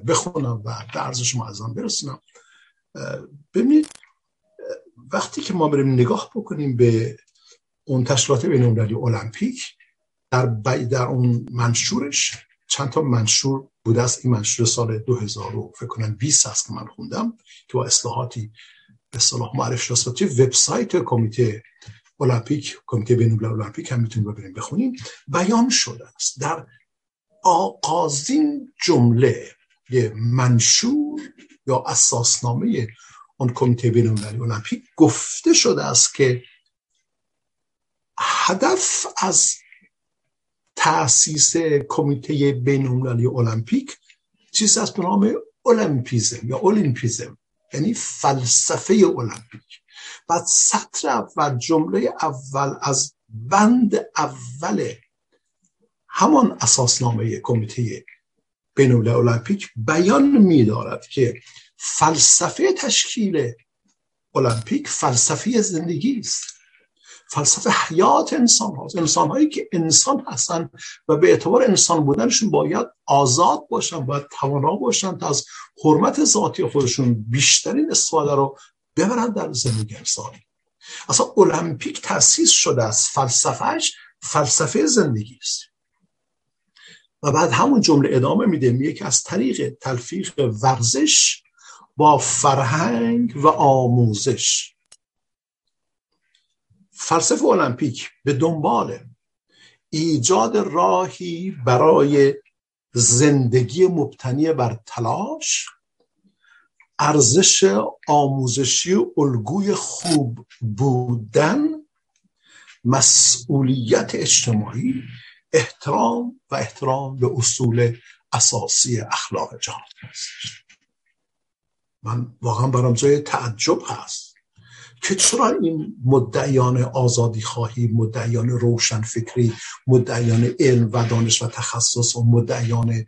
بخونم و به ارزش معظم برسونم. ببینید وقتی که ما بریم نگاه بکنیم به اون تشکیلات بین المپیک در در اون منشورش چند تا منشور بوده است. این منشور سال 2000 فکر کنم 20 است که من خوندم که با اصلاحاتی به اصطلاح معرفی شده وبسایت کمیته المپیک کمیته بین المپیک هم می‌تونیم ببینیم بخونیم. بیان شده است. در آغازین جمله منشور یا اساسنامه اون کمیته بین المپیک گفته شده است که هدف از تاسیس کمیته بین المپیک چیزی است به نام المپیزم یا اولمپیزم یعنی فلسفه المپیک بعد سطر اول جمله اول از بند اول همان اساسنامه کمیته بین المپیک بیان می‌دارد که فلسفه تشکیل المپیک فلسفه زندگی است. فلسفه حیات انسان هاست. انسان هایی که انسان هستن و به اعتبار انسان بودنشون باید آزاد باشن باید توانا باشن تا از حرمت ذاتی خودشون بیشترین استفاده رو ببرن در زندگی انسانی. اصلا المپیک تاسیس شده است فلسفهش فلسفه زندگی است. و بعد همون جمله ادامه میده میگه که از طریق تلفیق ورزش با فرهنگ و آموزش. فلسفه المپیک به دنبال ایجاد راهی برای زندگی مبتنی بر تلاش ارزش آموزشی الگوی خوب بودن مسئولیت اجتماعی احترام و احترام به اصول اساسی اخلاق جهان. است من واقعا برام جای تعجب هست. که چرا این مدعیان آزادی خواهی مدعیان روشن فکری مدعیان علم و دانش و تخصص و مدعیان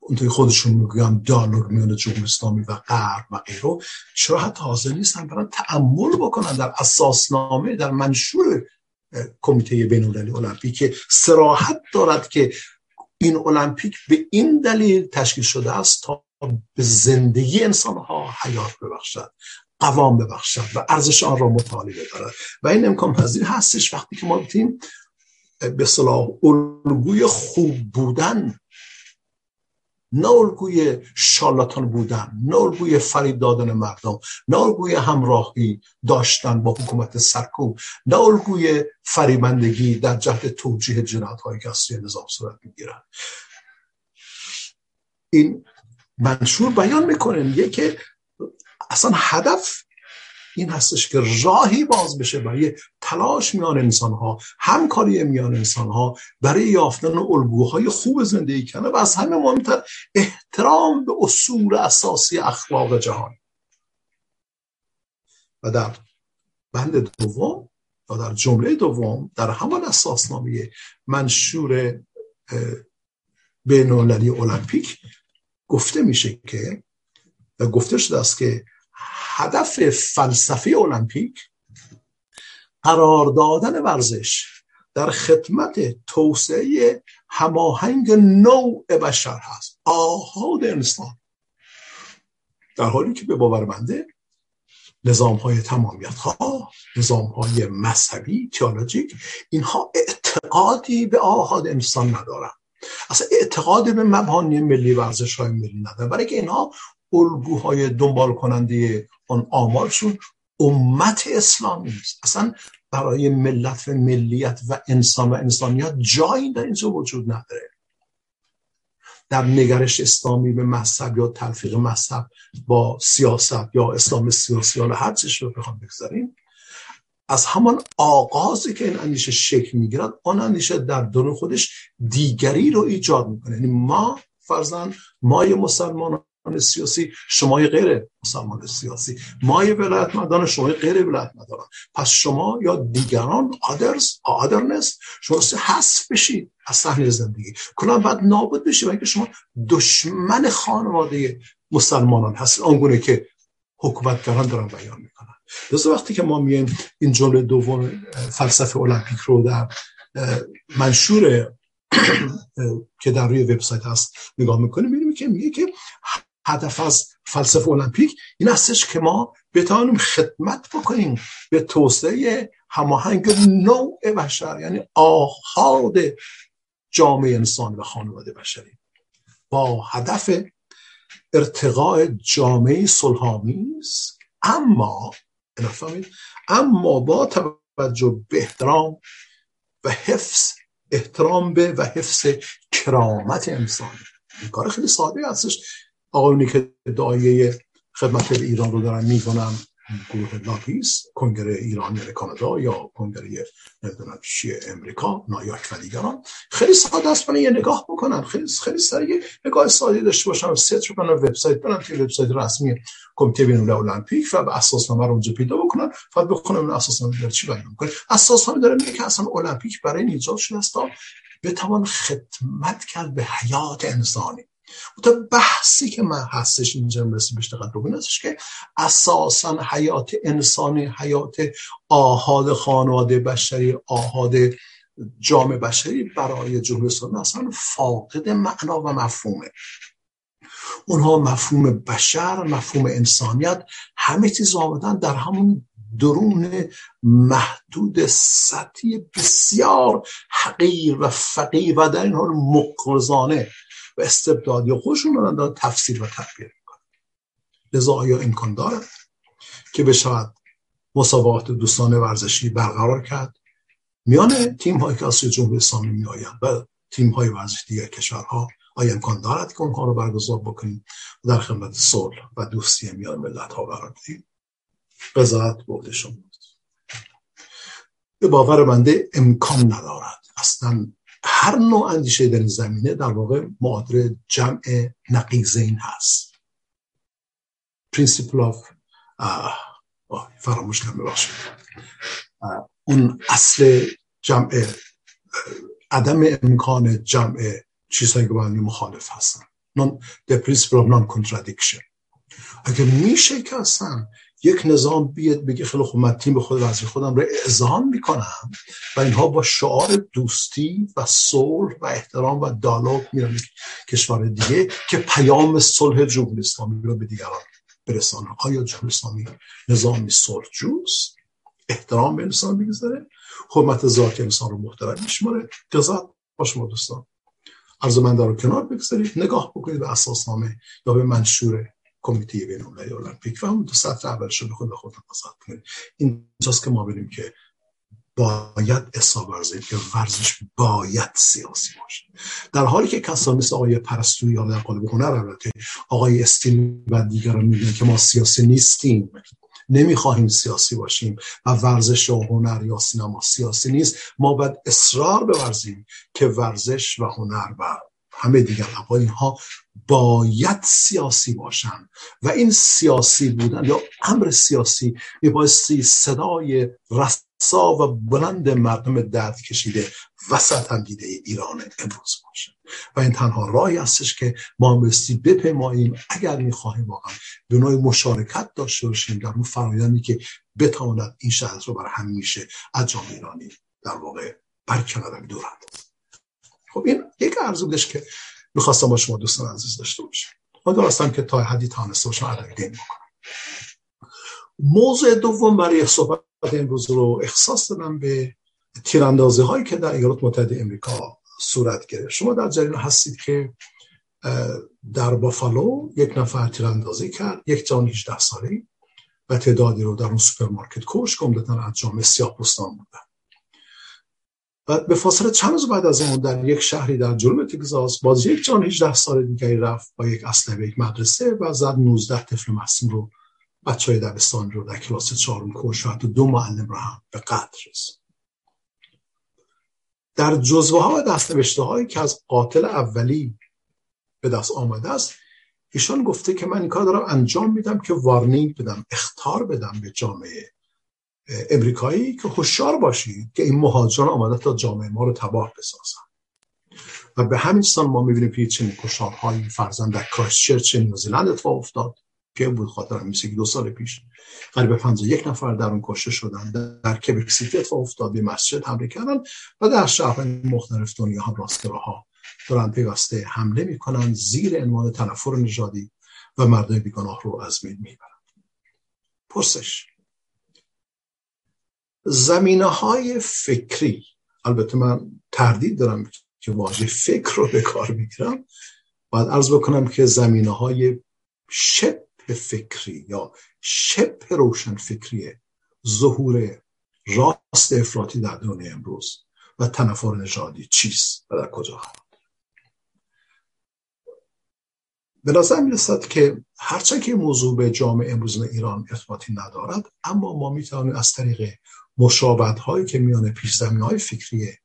اونطوری خودشون می‌گویم دیالوگ میان جمهوری اسلامی و غرب و غیره چرا حتی حاضر نیستن برن تعمل بکنن در اساسنامه در منشور کمیته بین المللی المپیک که سراحت دارد که این المپیک به این دلیل تشکیل شده است تا به زندگی انسان ها حیات ببخشد قوام ببخشد و ارزش آن را مطالعه دارد. و این امکان پذیر هستش وقتی که ما بتیم به صلاح الگوی خوب بودن نه الگوی شالاتان بودن نه الگوی فرید دادن مردم نه الگوی همراهی داشتن با حکومت سرکوب نه الگوی فریبندگی در جهت توجیه جنایت هایی که از نظام صورت می‌گیرن. این منشور بیان می‌کنه میگه که اصلا هدف این هستش که راهی باز بشه برای تلاش میان انسان ها همکاری میان انسان ها برای یافتن الگوهای خوب زندگی کنه و از همه مهمتر احترام به اصول اساسی اخلاق جهان. و در بند دوم و در جمله دوم در همان اساسنامه منشور بین المپیک گفته میشه که و گفته شده است که هدف فلسفه المپیک قرار دادن ورزش در خدمت توسعه هماهنگ نوع بشر هست. آهاد انسان. در حالی که به باور بنده نظام های تمامیت ها نظام های مذهبی تیولوژیک اینها اعتقادی به آهاد انسان ندارن. اصلا اعتقاد به مبانی ملی ورزش های ملی ندارن برای که اینها الگوهای دنبال کننده اون آمارشون امت اسلامی است اصلا برای ملت و ملیت و انسان و انسانیت جایی در اینجا وجود نداره. در نگرش اسلامی به مذهب یا تلفیق مذهب با سیاست یا اسلام سیاسی یا هر چیز رو بخوام بگذاریم از همان آغازی که این اندیشه شکل می‌گیرد آن اندیشه در درون خودش دیگری رو ایجاد می‌کنه. یعنی ما فرزن مای مسلمان سیاسی شمای غیر مسلمان سیاسی. مای ولایت مدان شمای غیر ولایت مدان پس شما یا دیگران آدرز آدرنس شما حذف بشید از صحنه زندگی. کلا بعد نابود بشید و اینکه شما دشمن خانواده مسلمانان هست آنگونه که حکومتگران دارن بیان لذا وقتی که ما میایم این جمله دوم فلسفه المپیک رو در منشور که در روی وبسایت هست نگاه می‌کنیم می‌بینیم که میگه که هدف از فلسفه المپیک این هستش که ما بتانیم خدمت بکنیم به توسعه هماهنگ نوع بشر یعنی آهاد جامعه انسان و خانواده بشری. با هدف ارتقاء جامعه صلحآمیز اما اما با توجه به احترام و حفظ احترام به و حفظ کرامت انسان. این کار خیلی ساده هستش. آقایونی که دعایه خدمت به ایران رو دارن می‌کنن. گروه لابیست کنگره ایران یا کانادا یا کنگره نمی‌دونم چیه امریکا نایاک و دیگران. خیلی ساده است یه نگاه بکنن. خیلی خیلی سریع نگاه ساده داشته باشن. search کنن وبسایت برن. توی وبسایت رسمی کمیته بین المپیک و به اساسنامه رو اونجا پیدا بکنن. فقط بخونن اون اساسنامه داره چی بیان می‌کنه. اساسنامه داره میگه که اصلا المپیک برای این ایجاد شده است بتوان خدمت کرد به حیات انسانی. تا بحثی که من هستش اینجا مثل بهش دقت هستش که اساسا حیات انسانی حیات آهاد خانواده بشری آهاد جامعه بشری برای جمهوری اسلامی اصلا فاقد معنا و مفهومه. اونها مفهوم بشر مفهوم انسانیت همه چیز آمدن در همون درون محدود سطحی بسیار حقیر و فقیر و در این حال مقرزانه و استبدادی خودشون دارن تفسیر و تعبیر می‌کنن. لذا آیا امکان دارد که بشود مسابقات دوستانه ورزشی برقرار کرد؟ میان تیم هایی که از جمهوری اسلامی می آیند و تیم های ورزشی دیگر کشورها آیا امکان دارد که اونها رو برگزار بکنیم و در خدمت صلح و دوستی میان ملت ها قرار بدیم قضاوت برده شما به باور بنده امکان ندارد. اصلا هر نوع اندیشه در این زمینه در واقع معادل جمع نقیضین هست. principle of فراموش کنم ببخشید. اون اصل جمع عدم امکان جمع چیزهایی که با مخالف هستن. Non, the principle of non-contradiction. اگر میشه که اصلا یک نظام بیاد بگه خیلی خوب من تیم خود وزیر خودم رو اعزام می‌کنم و اینها با شعار دوستی و صلح و احترام و دالوگ میرن کشور دیگه که پیام صلح جمهوری اسلامی رو به دیگران برسانه. آیا جمهوری اسلامی نظامی صلح جوست؟ احترام به انسان بگذاره حرمت ذات انسان رو محترم میشماره. قضاوت با شما دوستان عرض من کنار بگذارید. نگاه بکنید به اساسنامه یا به منشور کمیته بین المپیک و اون دو سطر اولش رو خود خود آزاد کنید اینجاست که ما بریم که باید اصاب ورزش که ورزش باید سیاسی باشه. در حالی که کسان مثل آقای پرستوی یا در قالب هنر البته آقای استیل و دیگران میگن که ما سیاسی نیستیم. نمی‌خواهیم سیاسی باشیم و ورزش و هنر یا سینما سیاسی نیست. ما باید اصرار بورزیم که ورزش و هنر و همه دیگر اقوال اینها باید سیاسی باشن و این سیاسی بودن یا امر سیاسی میبایستی صدای رسا و بلند مردم درد کشیده وسط هم دیده ایران امروز باشه و این تنها راهی هستش که ما بایستی بپیماییم اگر می‌خواهیم واقعا به نوع مشارکت داشته باشیم در اون فرایندی که بتواند این شهر رو بر همیشه از جامعه ایرانی در واقع برکنار دورند خب این یک ارزو بودش که می‌خواستم با شما دوستان عزیز داشته باشم. من درستم که تا حدی تانسته باشم دین بکنم موضوع دوم برای صحبت امروز رو اخصاص دادم به تیراندازی هایی که در ایالات متحده امریکا صورت گرفت. شما در جریان هستید که در بافالو یک نفر تیراندازی کرد یک جان 18 ساله و تعدادی رو در اون سوپرمارکت کشت عمدتا از جامعه سیاه پوستان بودن. و به فاصله چند روز بعد از اون در یک شهری در جنوب تگزاس باز یک جوان 18 سال دیگری رفت با یک اسلحه به یک مدرسه و زد 19 طفل معصوم رو بچه های دبستان رو در کلاس چهارم کشت و دو معلم رو هم به قتل رسوند در جزوه ها و دستنوشته هایی که از قاتل اولی به دست آمده است ایشان گفته که من این کار دارم انجام میدم که warning بدم اخطار بدم به جامعه. امریکایی که هوشیار باشید که این مهاجران آمده تا جامعه ما رو تباه بسازن. و به همین سان ما می‌بینیم که چنین کشتارهایی فرضا در کرایستچرچ نیوزیلند اتفاق افتاد که بود خاطر میشه دو سال پیش. قریب یک نفر در اون کشته شدن. در کبک سیتی اتفاق افتاد به مسجد حمله کردن و در شهرهای مختلف دنیا هم راستگراها دارن پیوسته حمله می‌کنن زیر عنوان تنفر نژادی و مردم بیگناه رو از بین می‌برن. پرسش زمینه های فکری البته من تردید دارم که واژه فکر رو به کار می‌گیرم. باید عرض بکنم که زمینه های شبه فکری یا شبه روشن فکری ظهور راست افراطی در دنیا امروز و تنفر نژادی چیست و در کجا به نظر می‌رسد که هرچند که موضوع به جامعه امروز ایران ارتباطی ندارد اما ما می‌توانیم از طریق مشابهت هایی که میان پیش زمین های فکری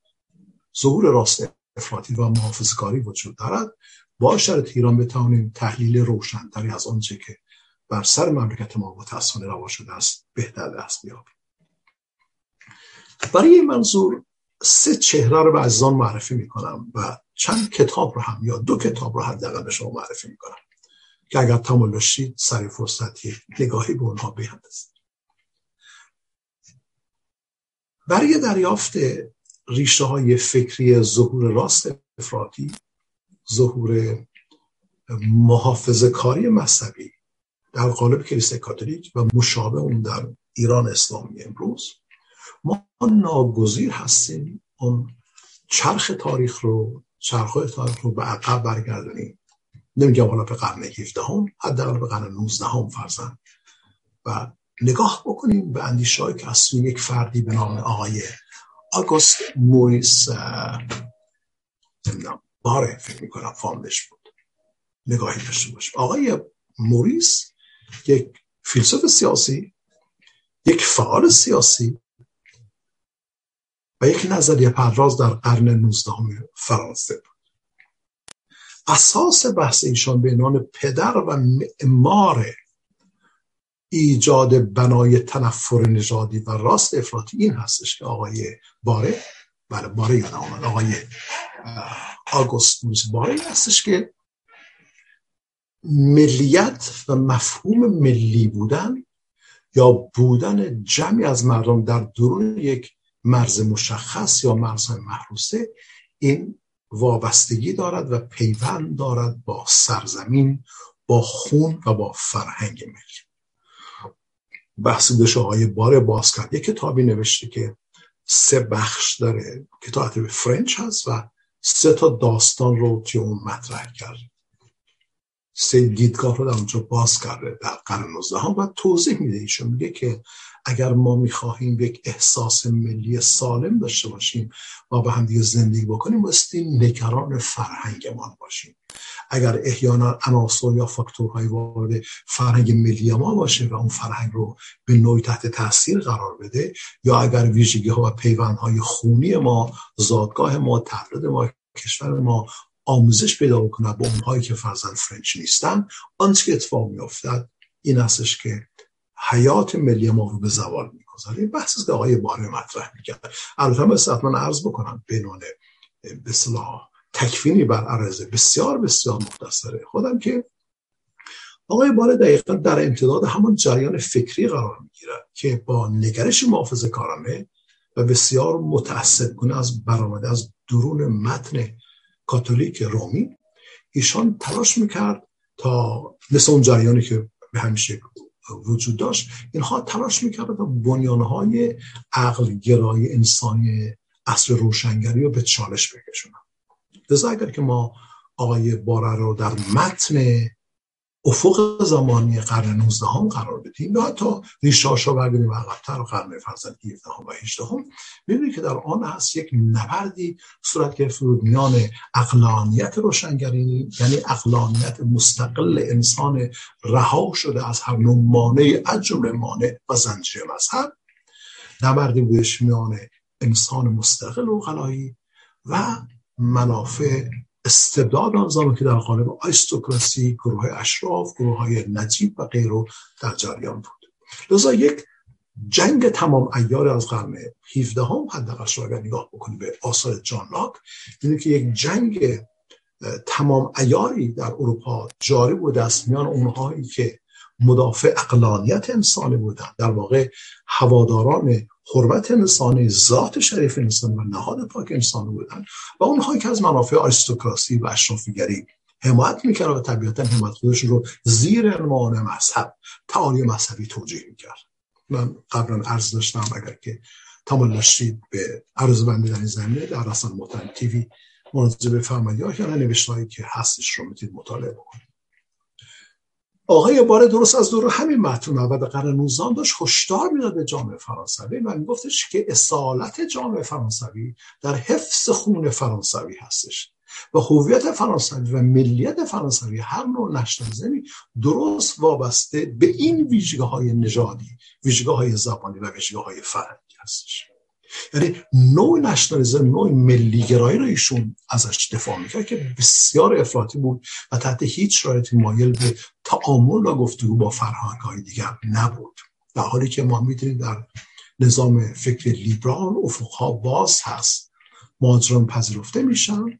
ظهور راست افراطی و محافظکاری وجود دارد با شرط ایران بتوانیم تحلیل روشنتری از آنچه که بر سر مملکت ما متاسفانه روا شده است بهتر دست بیابیم. برای این منظور سه چهره رو به عزیزان معرفی می‌کنم و چند کتاب رو هم یا دو کتاب رو حداقل به شما معرفی می‌کنم که اگر تمام داشتید سری فرصتی نگاهی به اونها بیندازید برای دریافت ریشه های فکری ظهور راست افراطی ظهور محافظه کاری مذهبی در قالب کلیسای کاتولیک و مشابه اون در ایران اسلامی امروز ما ناگزیر هستیم اون چرخ تاریخ رو چرخهای تاریخ رو به عقب برگردونیم. نمیگم حالا به قرن 17 هم حداقل به قرن 19 هم فرضا و نگاه بکنیم به اندیشه که از یک فردی به نام آقای آگوست موریس نمی‌دونم باره فکر می‌کنم فاندش بود. نگاهی داشته باش آقای موریس یک فیلسوف سیاسی یک فعال سیاسی و یک نظریه پرداز در قرن 19 فرانسه بود. اساس بحث ایشان به عنوان پدر و معمار ایجاد بنای تنفر نژادی و راست افراطی این هستش که آقای باره بله باره یادم آمد آقای آگوست باره هستش که ملیت و مفهوم ملی بودن یا بودن جمعی از مردم در درون یک مرز مشخص یا مرزهای محروسه این وابستگی دارد و پیوند دارد با سرزمین با خون و با فرهنگ ملی. بحث دش آقای بار باز کرد یک کتابی نوشته که سه بخش داره کتاب به فرنچ هست و سه تا داستان رو توی اون مطرح کرد. سه دیدگاه رو در اونجا باز کرده در قرن 19 و توضیح میده ایشون. میگه که اگر ما می‌خواهیم یک احساس ملی سالم داشته باشیم و به هم دیگه زندگی بکنیم بایستی نگران فرهنگمان باشیم. اگر احیانا عناصر یا فاکتورهای وارد فرهنگ ملی ما باشه و اون فرهنگ رو به نوعی تحت تاثیر قرار بده یا اگر ویژگی ها و پیوندهای خونی ما زادگاه ما تولد ما کشور ما آموزش پیدا بکنه با اونهایی که فرزن فرنچ نیستن آنچه که اتفاق میافتد این هستش که حیات ملی ما رو به زوال می‌گذاره. این بحث که آقای باره مطرح می‌کرد. البته مثل حتما عرض بکنم بنون به تکفینی بر عرضه بسیار بسیار مختصره. خودم که آقای باره دقیقا در امتداد همون جریان فکری قرار می‌گیرد که با نگرش محافظ کارانه و بسیار متعصب کنه از برآمده از درون متن کاتولیک رومی ایشان تلاش می‌کرد تا مثل اون جریانی که به همیشه وجود داشت اینها تلاش می‌کرد تا بنیانهای عقل گرای انسانی اصل روشنگری رو به چالش بکشونن. لذا اگر که ما آقای باره رو در متن افق زمانی قرن 19 هم قرار بدیم یا حتی ریشاش رو بردیم عقبتر قرن فرزن 17 هم و 18 هم می‌بینید که در آن هست یک نبردی صورت گرفته بود میان اقلانیت روشنگری یعنی اقلانیت مستقل انسان رها شده از هر نوع مانع از جمله مانع و زنجیره مذهب نبردی بودش میان انسان مستقل و غلایی و منافع استبداد آن که در قالب آیستوکراسی گروه اشراف گروه های نجیب و غیره در جریان بود. لذا یک جنگ تمام ایار از قرن 17 هم حداقل شما اگر نگاه بکنید به آثار جان لاک که یک جنگ تمام ایاری در اروپا جاری بود است میان اونهایی که مدافع اقلانیت انسانی بودن در واقع هواداران حرمت انسانی ذات شریف انسان و نهاد پاک انسانی بودن. و اونهایی که از منافع آریستوکراسی و اشرافیگری حمایت می‌کرد و طبیعتا حمایت خودش رو زیر عنوان مذهب تعالی مذهبی توجیه می‌کرد. من قبلا عرض داشتم اگر که تمام داشتید به عرض بندی در این زمینه در رسان محترم تیوی مراجعه بفرمایید یا نوشتهایی که هستش رو می‌تونید مطالعه بکنید. آقای باره درست از دور همین متن و قرن 19 داشت هشدار می‌داد به جامعه فرانسوی و میگفتش که اصالت جامعه فرانسوی در حفظ خون فرانسوی هستش و هویت فرانسوی و ملیت فرانسوی هر نوع نشنالیزمی درست وابسته به این ویژگی های نژادی ویژگی های زبانی و ویژگی های فرهنگی هستش. یعنی نوع نشنالیزم نوع ملیگرایی رو ایشون ازش دفاع می‌کرد که بسیار افراطی بود و تحت هیچ شرایطی مایل به تعامل و گفتگو با فرهنگ های دیگر نبود. در حالی که ما می‌دونیم در نظام فکر لیبرال افقها باز هست. مهاجران پذیرفته میشن.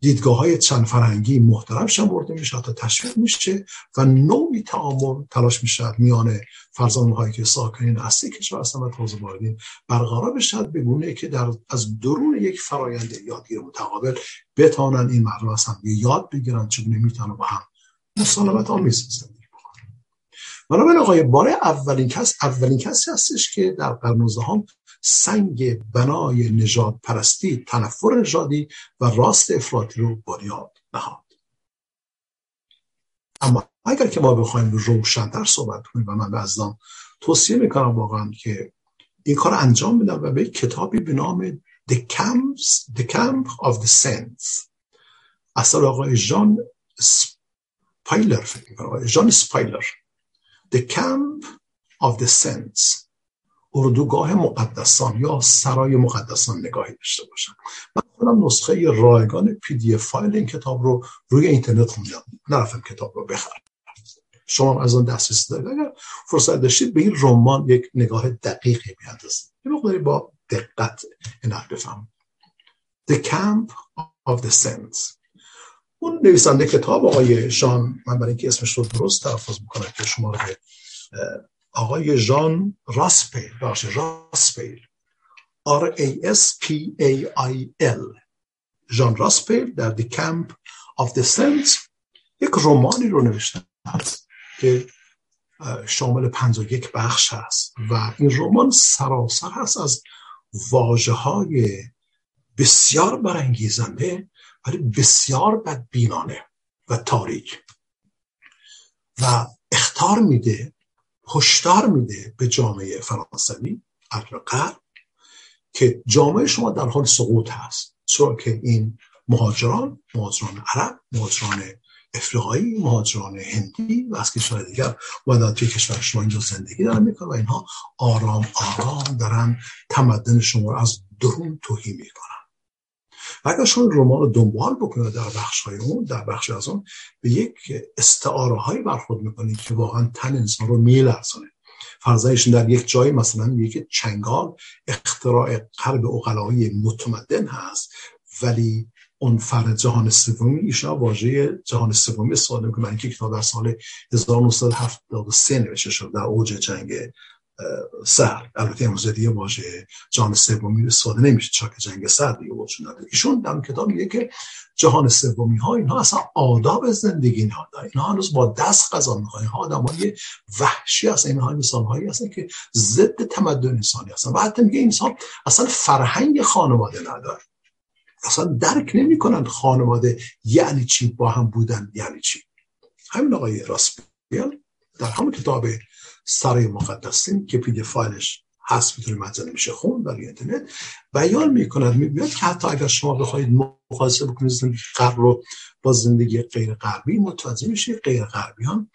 دیدگاه های چند فرهنگی محترم شمرده میشه تا تشویق میشه و نوعی تعامل تلاش میشه میان فرزانه هایی که ساکنین اصلی کشور هستن و تازه واردین برقرار بشد به گونه که در از درون یک فرایند یادگیر متقابل بتانن این مردم یاد بگیرن چگونه می‌تونن با هم مسالمت آمیز زندگی بکنن. بنابراین آقای باره اولین کس اولین کسی هستش که در قرن هم سنگ بنای نجات پرستی تنفر نژادی و راست افراطی رو بنیاد نهاد. اما اگر که ما بخوایم روشنتر صحبت کنیم و من به ازدان توصیه می‌کنم واقعا که این کار انجام بدم و به کتابی به نام The Camps The Camp of the Saints. اصلا آقای جان سپایلر فکر جان سپایلر. The Camp of the Saints. اردوگاه مقدسان یا سرای مقدسان نگاهی داشته باشم. من خودم نسخه رایگان پی دی فایل این کتاب رو روی اینترنت خوندم. نرفتم کتاب رو بخرم. شما از آن دسترسی دارید. اگر فرصت داشتید به این رمان یک نگاه دقیقی بیاندازید. یه مقداری با دقت این بفهم The Camp of the Saints. اون نویسنده کتاب آقای شان من برای اینکه اسمش رو درست تلفظ بکنم که شما رو آقای ژان راسپیل باشه راسپیل R A S P A I L ژان راسپیل در The Camp of the Saints یک رومانی رو نوشته هست که شامل یک بخش هست و این رمان سراسر هست از واجه های بسیار برانگیزنده ولی بسیار بدبینانه و تاریک. و اختار میده هشدار میده به جامعه فرانسوی غرب که جامعه شما در حال سقوط هست. چرا که این مهاجران مهاجران عرب مهاجران افریقایی مهاجران هندی و از کشور دیگر و توی کشور شما اینجا زندگی دارن می‌کنن و اینها آرام آرام دارن تمدن شما رو از درون توهی می‌کنن. اگر شما رمان رو دنبال بکنید در بخش های اون در بخش از اون به یک استعاره هایی برخورد می‌کنید که واقعا تن انسان رو میلرزونه فرضایشون در یک جایی مثلا یک چنگال اختراع قلب اقلایی متمدن هست ولی اون فرد جهان سومی ایشون واژه جهان سومی استفاده می‌کنه. من که کتاب در سال 1973 نوشته شد در اوج جنگ سر البته امروز دیگه واژه جهان سومی استفاده نمیشه. که جنگ سر دیگه وجود نداره. ایشون در کتاب میگه که جهان سومی ها اینها اصلا آداب زندگی اینها اینها هنوز با دست غذا می‌خوان. اینها آدمای وحشی هستن. اینها انسان هایی هستن که ضد تمدن انسانی هستن. و حتی میگه انسان اصلا فرهنگ خانواده نداره اصلا درک نمی‌کنن خانواده یعنی چی با هم بودن یعنی چی. همین آقای راسپیل در همون کتاب سرای مقدسین که پی فایلش هست می‌تونه مجله میشه خون در اینترنت. بیان می‌کند می‌بینید که حتی اگر شما بخواید مقایسه بکنید زندگی غرب رو با زندگی غیر غربی متوجه میشه غیر غربیان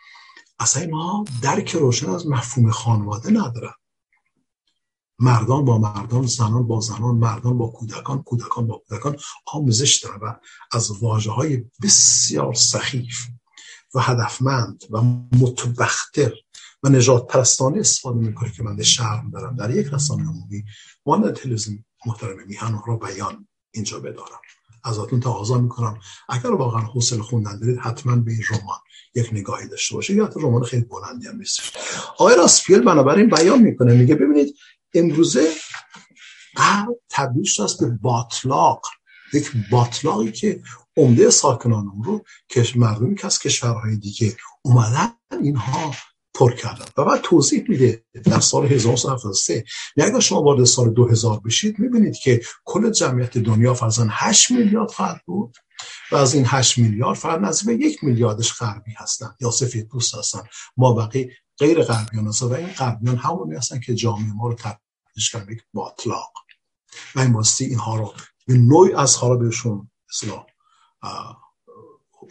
اصلا ما درک روشن از مفهوم خانواده ندارن. مردان با مردان زنان با زنان مردان با کودکان کودکان با کودکان آموزش دارن و از واجه های بسیار سخیف و هدفمند و متبختر و نجات پرستانه استفاده می‌کنه که من شرم دارم. در یک رسانه عمومی مانند تلویزیون محترم میهن را بیان اینجا بدارم. ازتون تقاضا می‌کنم. اگر واقعا حوصله خوندن دارید حتما به این رمان یک نگاهی داشته باشه یا حتی رمان خیلی بلندی هم نیستش آقای راسپیل بنابراین بیان می‌کنه. میگه ببینید امروزه قرب تبدیل شده است به باطلاق. یک باطلاقی که عمده ساکنان اون رو مردمی که از کشورهای دیگه اومدن اینها پر کردن و بعد توضیح میده در سال 1973 اگر شما وارد سال 2000 بشید می‌بینید که کل جمعیت دنیا فرزن 8 میلیارد فرد بود و از این 8 میلیارد فرد نزدیک یک میلیاردش غربی هستن. یا سفید پوست هستن. ما بقیه غیر غربیان هستن و این غربیان همونی هستن که جامعه ما رو تبدیلش کردن یک باطلاق و این واسطه اینها رو به نوعی از حالا بهشون اصلا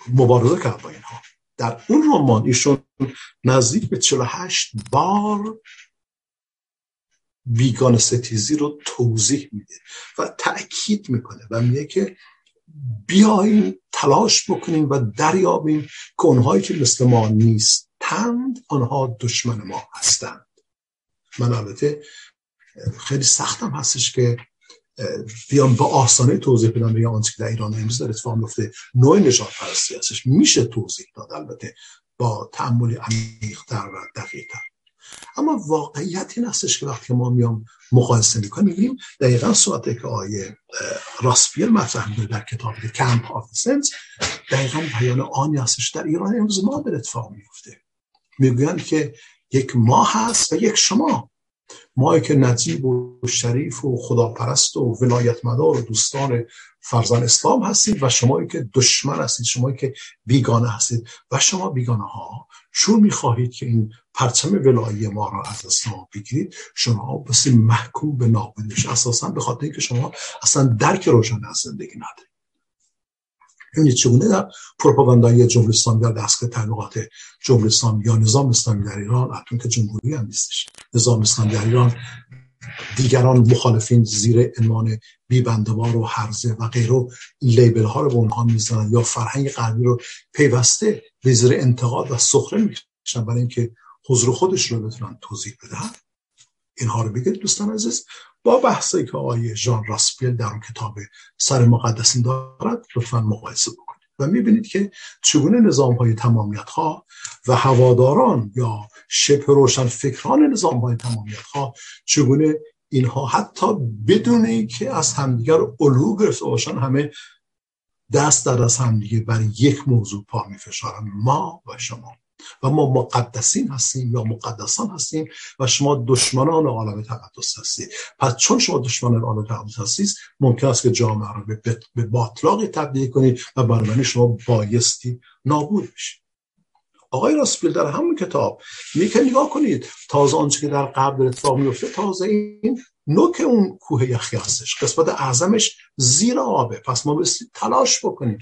مبارزه کرد با اینها. در اون رمان ایشون نزدیک به 48 بار بیگان ستیزی رو توضیح میده و تأکید می‌کنه و میگه که بیاییم تلاش بکنیم و دریابیم که اونهایی که مثل ما نیستند آنها دشمن ما هستند. من البته خیلی سختم هستش که بیام با آسانه توضیح بدم بگم آنچه که در ایران امروز در اتفاق میفته. نوع نجات پرستی هستش. میشه توضیح داد البته با تعملی عمیقتر و دقیقتر. اما واقعیت این هستش که وقتی ما میام مقایسه می‌کنیم می‌بینیم دقیقا صورتی که آیه راسپای مطرح می‌کنه در کتاب Camp of Saints دقیقا بیان آنی هستش. در ایران امروز ما در اتفاق میفته می‌گویند که یک ما هست و یک شما ما که نجیب و شریف و خداپرست و ولایت مدار و دوستان فرضا اسلام هستید و شمایی که دشمن هستید شمایی که بیگانه هستید و شما بیگانه ها چون می‌خواهید که این پرچم ولایی ما را از اسلام بگیرید. شما پس محکوم به نابودی اساسا به خاطر اینکه شما اصلا درک روشن از زندگی ندارید. یعنی چگونه در پروپاگاندای جمهوری اسلامی در دستگاه تبلیغات جمهوری اسلامی یا نظام اسلامی در ایران حتی که جمهوری هم نیستش. نظام اسلامی در ایران دیگران مخالفین زیر عنوان بیبندوار و حرزه و غیره لیبل ها رو به اونها می‌زنن یا فرهنگ غربی رو پیوسته به زیر انتقاد و سخره می‌کشن برای اینکه حضور خودش رو بتونن توضیح بدن. اینها رو بگید دوستان عزیز؟ با بحثی که آقای ژان راسپیل در اون کتاب سر مقدسین دارد لطفا مقایسه بکنید و می‌بینید که چگونه نظام های تمامیت ها و هواداران یا شبه روشن فکران نظام های تمامیت ها چگونه اینها حتی بدون اینکه از همدیگر علو گرفته باشن همه دست در از همدیگه بر یک موضوع پا میفشارن ما و شما. و ما مقدسین هستیم یا مقدسان هستیم و شما دشمنان عالم تقدس هستید. پس چون شما دشمنان عالم تقدس هستید ممکن است که جامعه رو به, باطلاقی تبدیل کنید و برای شما بایستی نابود بشید. آقای راسپیل در همون کتاب میگه نگاه کنید تازه آنچه که در قبل اتفاق میفته تازه این نوک اون کوه یخی هستش. قسمت اعظمش زیر آبه. پس ما بسید تلاش بکنیم.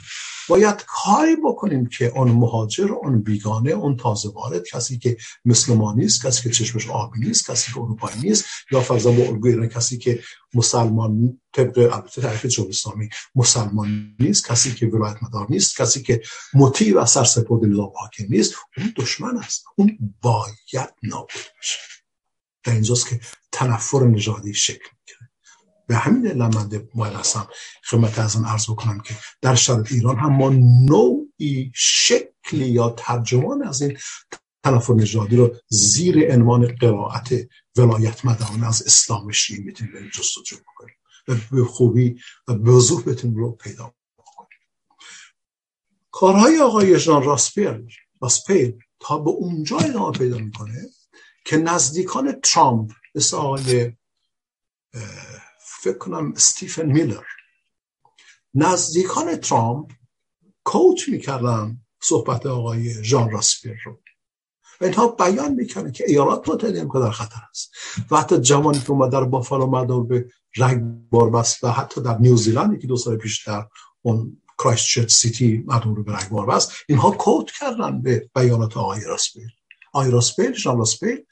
باید کاری بکنیم که اون مهاجر اون بیگانه اون تازه وارد کسی که مثل ما نیست کسی که چشمش آبی نیست کسی که اروپایی نیست یا فرضا با الگوی کسی که مسلمان طبق البته تعریف جمهوری اسلامی مسلمان نیست کسی که ولایت مدار نیست کسی که مطیع و سرسپرد نظام حاکم نیست اون دشمن است. اون باید نابود بشه. در اینجاست که تنفر نژادی شکل می‌گیره. به همین علت من باید هستم. خدمت از آن عرض بکنم که در شرط ایران هم ما نوعی شکلی یا ترجمان از این تنفر نژادی رو زیر عنوان قرائت ولایت مدان از اسلام شیعی می‌تونیم بریم جستجو بکنیم و به خوبی و به وضوح بتونیم رو پیدا بکنیم. کارهای آقای ژان راسپیل راسپیل تا به اونجا ادامه پیدا می‌کنه که نزدیکان ترامپ مثل آقای فکر کنم استیفن میلر نزدیکان ترامپ کوچ می‌کردن صحبت آقای ژان راسپیر رو. و اینها بیان می‌کنه که ایالات متحده امریکا در خطر است. و حتی جوانی که اومد در بافالو مدار به بار بست و حتی در نیوزیلند که دو سال پیشتر اون کرایست سیتی مدور به بار بست. اینها کوت کردن به بیانات آقای راسپیر. آقای راسپیر ژان راسپیر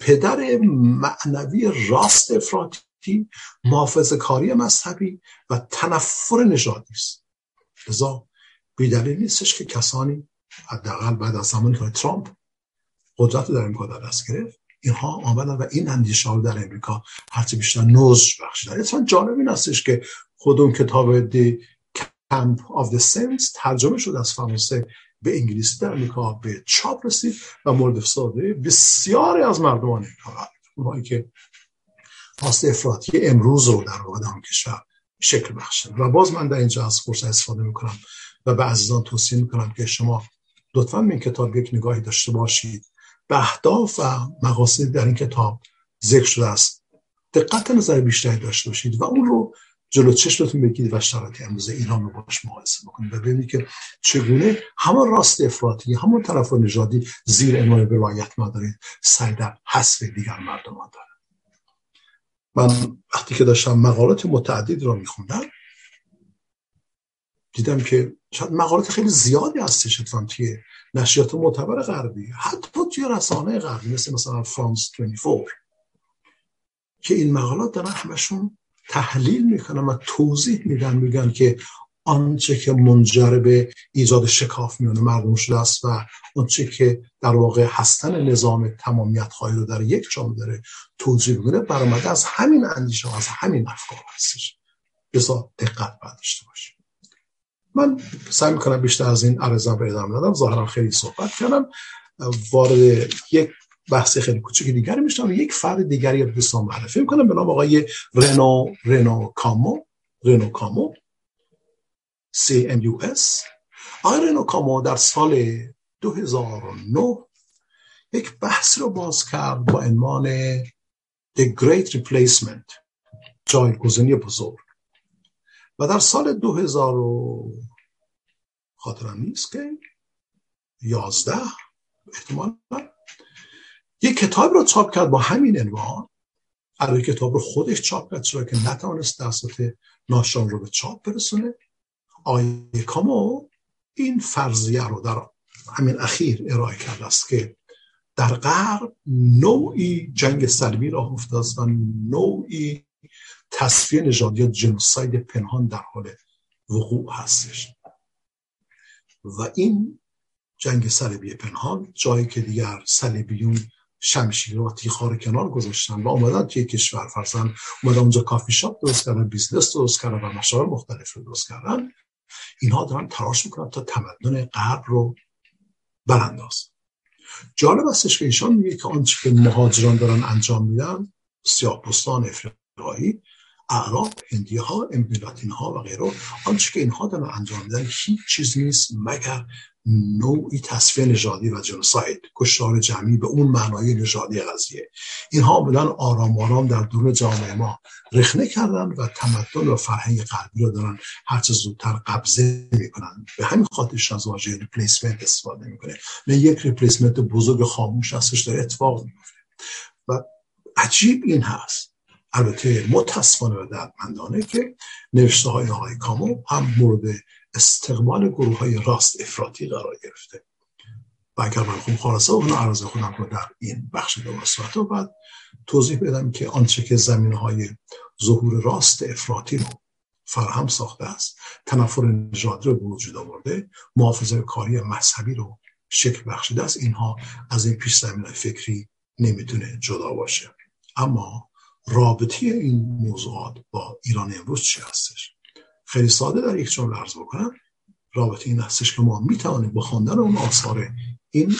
پدر معنوی راست افراطی محافظ کاری مذهبی و تنفر نژادی است. لذا بیدلیل نیستش که کسانی حداقل بعد از زمانی که ترامپ قدرت در امریکا در دست گرفت اینها آمدن و این اندیشه ها در امریکا هرچی بیشتر نوز بخشیدن. اتفاقا جالب این هستش که خود کتاب دی Camp of the Saints ترجمه شد از فرانسه به انگلیسی در امریکا به چاپ رسید و مورد استفاده بسیاری از مردمان امریکا اونهایی که خواست افراطی امروز رو در واقع در کشور شکل بخشن و باز من در اینجا از فرصت استفاده می‌کنم و به عزیزان توصیه می‌کنم که شما لطفا این کتاب یک نگاهی داشته باشید. به اهداف و مقاصد در این کتاب ذکر شده است. دقت نظر بیشتری داشته باشید و اون رو جلو چشمتون بگیرید و شرایط امروز ایران رو باش مقایسه بکنید و ببینید که چگونه همون راست افراطی همون طرف نژادی زیر عنوان ولایت مدارید سعی در حذف دیگر مردم داره. من وقتی که داشتم مقالات متعدد رو میخوندم دیدم که شاید مقالات خیلی زیادی هستش اتفاقا توی نشریات معتبر غربی حتی توی رسانه غربی مثل مثلا فرانس 24 که این مقالات دارن همشون تحلیل می‌کنن و توضیح میدن میگن که آنچه که منجر به ایجاد شکاف میونه مردم شده است و آنچه که در واقع هستن نظام تمامیت خواهی رو در یک جامعه داره توضیح می‌کنه برآمده از همین اندیشه از همین افکار هستش. بسا دقت باید داشته باشیم. من سعی می‌کنم بیشتر از این عرضم به ادامه دادم ظاهرا خیلی صحبت کردم. وارد یک بحث خیلی کوچکی دیگری میشم یک فرد دیگری رو دوستان معرفی می‌کنم. به نام آقای رنو رنو کامو. رنو کامو. CMUS آقای رنو کامو در سال 2009 یک بحث رو باز کرد با عنوان The Great Replacement جایگزینی بزرگ. و در سال 2000 خاطرم نیست که 11 احتمال یک کتاب رو چاپ کرد با همین عنوان. البته کتاب رو خودش چاپ کرد چرا که نتوانست دستات ناشران رو به چاپ برسونه. آقای کامو این فرضیه رو در همین اخیر ارائه کرده است که در غرب نوعی جنگ سلبی را افتاده است و نوعی تصفیه نژادی یا جنوساید پنهان در حال وقوع هستش. و این جنگ صلیبی پنهان جایی که دیگر صلیبیون شمشیر و تیغ رو کنار گذاشتن و آمدن توی کشور. فرضا اومدن اونجا کافی شاپ درست کردن business درست کردن و مشاغل مختلف رو درست کردن. اینها دارن تلاش می‌کنن تا تمدن غرب رو براندازن. جالب استش که ایشان میگه که آنچه که مهاجران دارن انجام میدن سیاه پوستان افریقایی اعراب هندی ها ها و غیره آنچه که اینها دارن انجام میدن هیچ چیز نیست مگر نوعی تصفیه نژادی و genocide کشتار جمعی به اون معنای نژادی قضیه. اینها بودن آرام آرام در دور جامعه ما رخنه کردن و تمدن و فرهنگ غربی رو دارن هرچه زودتر قبضه می‌کنن. به همین خاطرش از واژه replacement استفاده می‌کنه. نه یک replacement بزرگ خاموش هستش داره اتفاق میفته و عجیب این هست. البته متاسفانه و دردمندانه که نوشته های آقای کامو هم مورد استقبال گروه های راست افراطی قرار گرفته. و اگر من خوب خلاصه اون عرض خودم رو در این بخش دو صورت و بعد توضیح بدم که آنچه که زمین های ظهور راست افراطی رو فرهم ساخته است تنفر نژادی رو به آورده محافظه کاری مذهبی رو شکل بخشیده است اینها از این پیش زمین فکری نمی‌تونه جدا باشه. اما رابطه این موضوعات با ایران امروز چی هستش؟ خیلی ساده در یک جمله عرض بکنم. رابطه این هستش که ما می‌توانیم با خواندن اون آثار این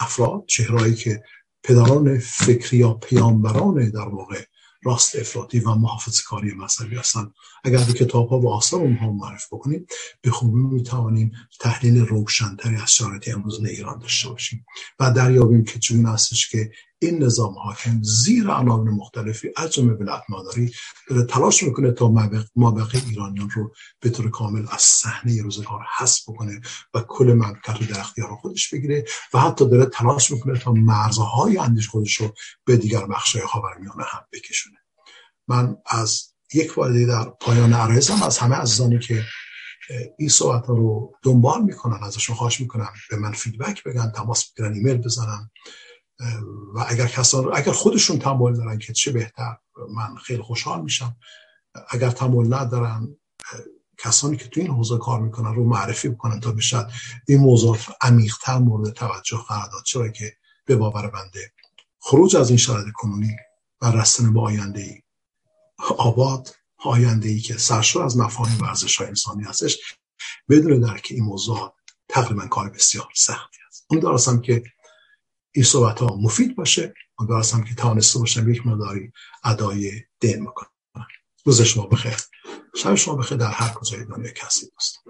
افراد چهرهایی که پدران فکری یا پیامبران در واقع راست افراطی و محافظ کاری مذهبی هستن. اگر به کتاب ها و آثار اونها معرف بکنیم به خوبی می‌توانیم تحلیل روشنتری از شرایط امروز ایران داشته باشیم. و دریابیم که چون هستش که این نظام حاکم زیر عناوین مختلفی از جمله ولایت مادری داره تلاش می‌کنه تا مابقی ایرانیان رو به طور کامل از صحنه روزگار حذف بکنه و کل مملکت رو در اختیار خودش بگیره و حتی داره تلاش می‌کنه تا مرزهای اندیش خودش رو به دیگر بخشای خاورمیانه هم بکشونه. من از یک بار در پایان عرایزم از همه عزیزانی که این صحبت رو دنبال می‌کنن ازشون خواهش می‌کنم به من فیدبک بگن تماس بگیرن ایمیل بزنن. و اگر کسان اگر خودشون تمایل دارن که چه بهتر من خیلی خوشحال میشم. اگر تمایل ندارن کسانی که تو این حوزه کار می‌کنن رو معرفی بکنن تا بشد این موضوعات عمیقتر مورد توجه قرار داد. چرا که به باور بنده خروج از این شرایط کنونی و رسن به آینده ای آباد آینده ای که سرشور از مفاهیم ورزش های انسانی هستش بدون درک این موضوع تقریبا کار بسیار سختی است. اون دارستم که این صحبت ها مفید باشه. امیدوار هستم که توانسته باشم یک مداری ادای دین بکنم. روز شما بخیر. شب شما بخیر در هر کجای دنیا کسی دوستم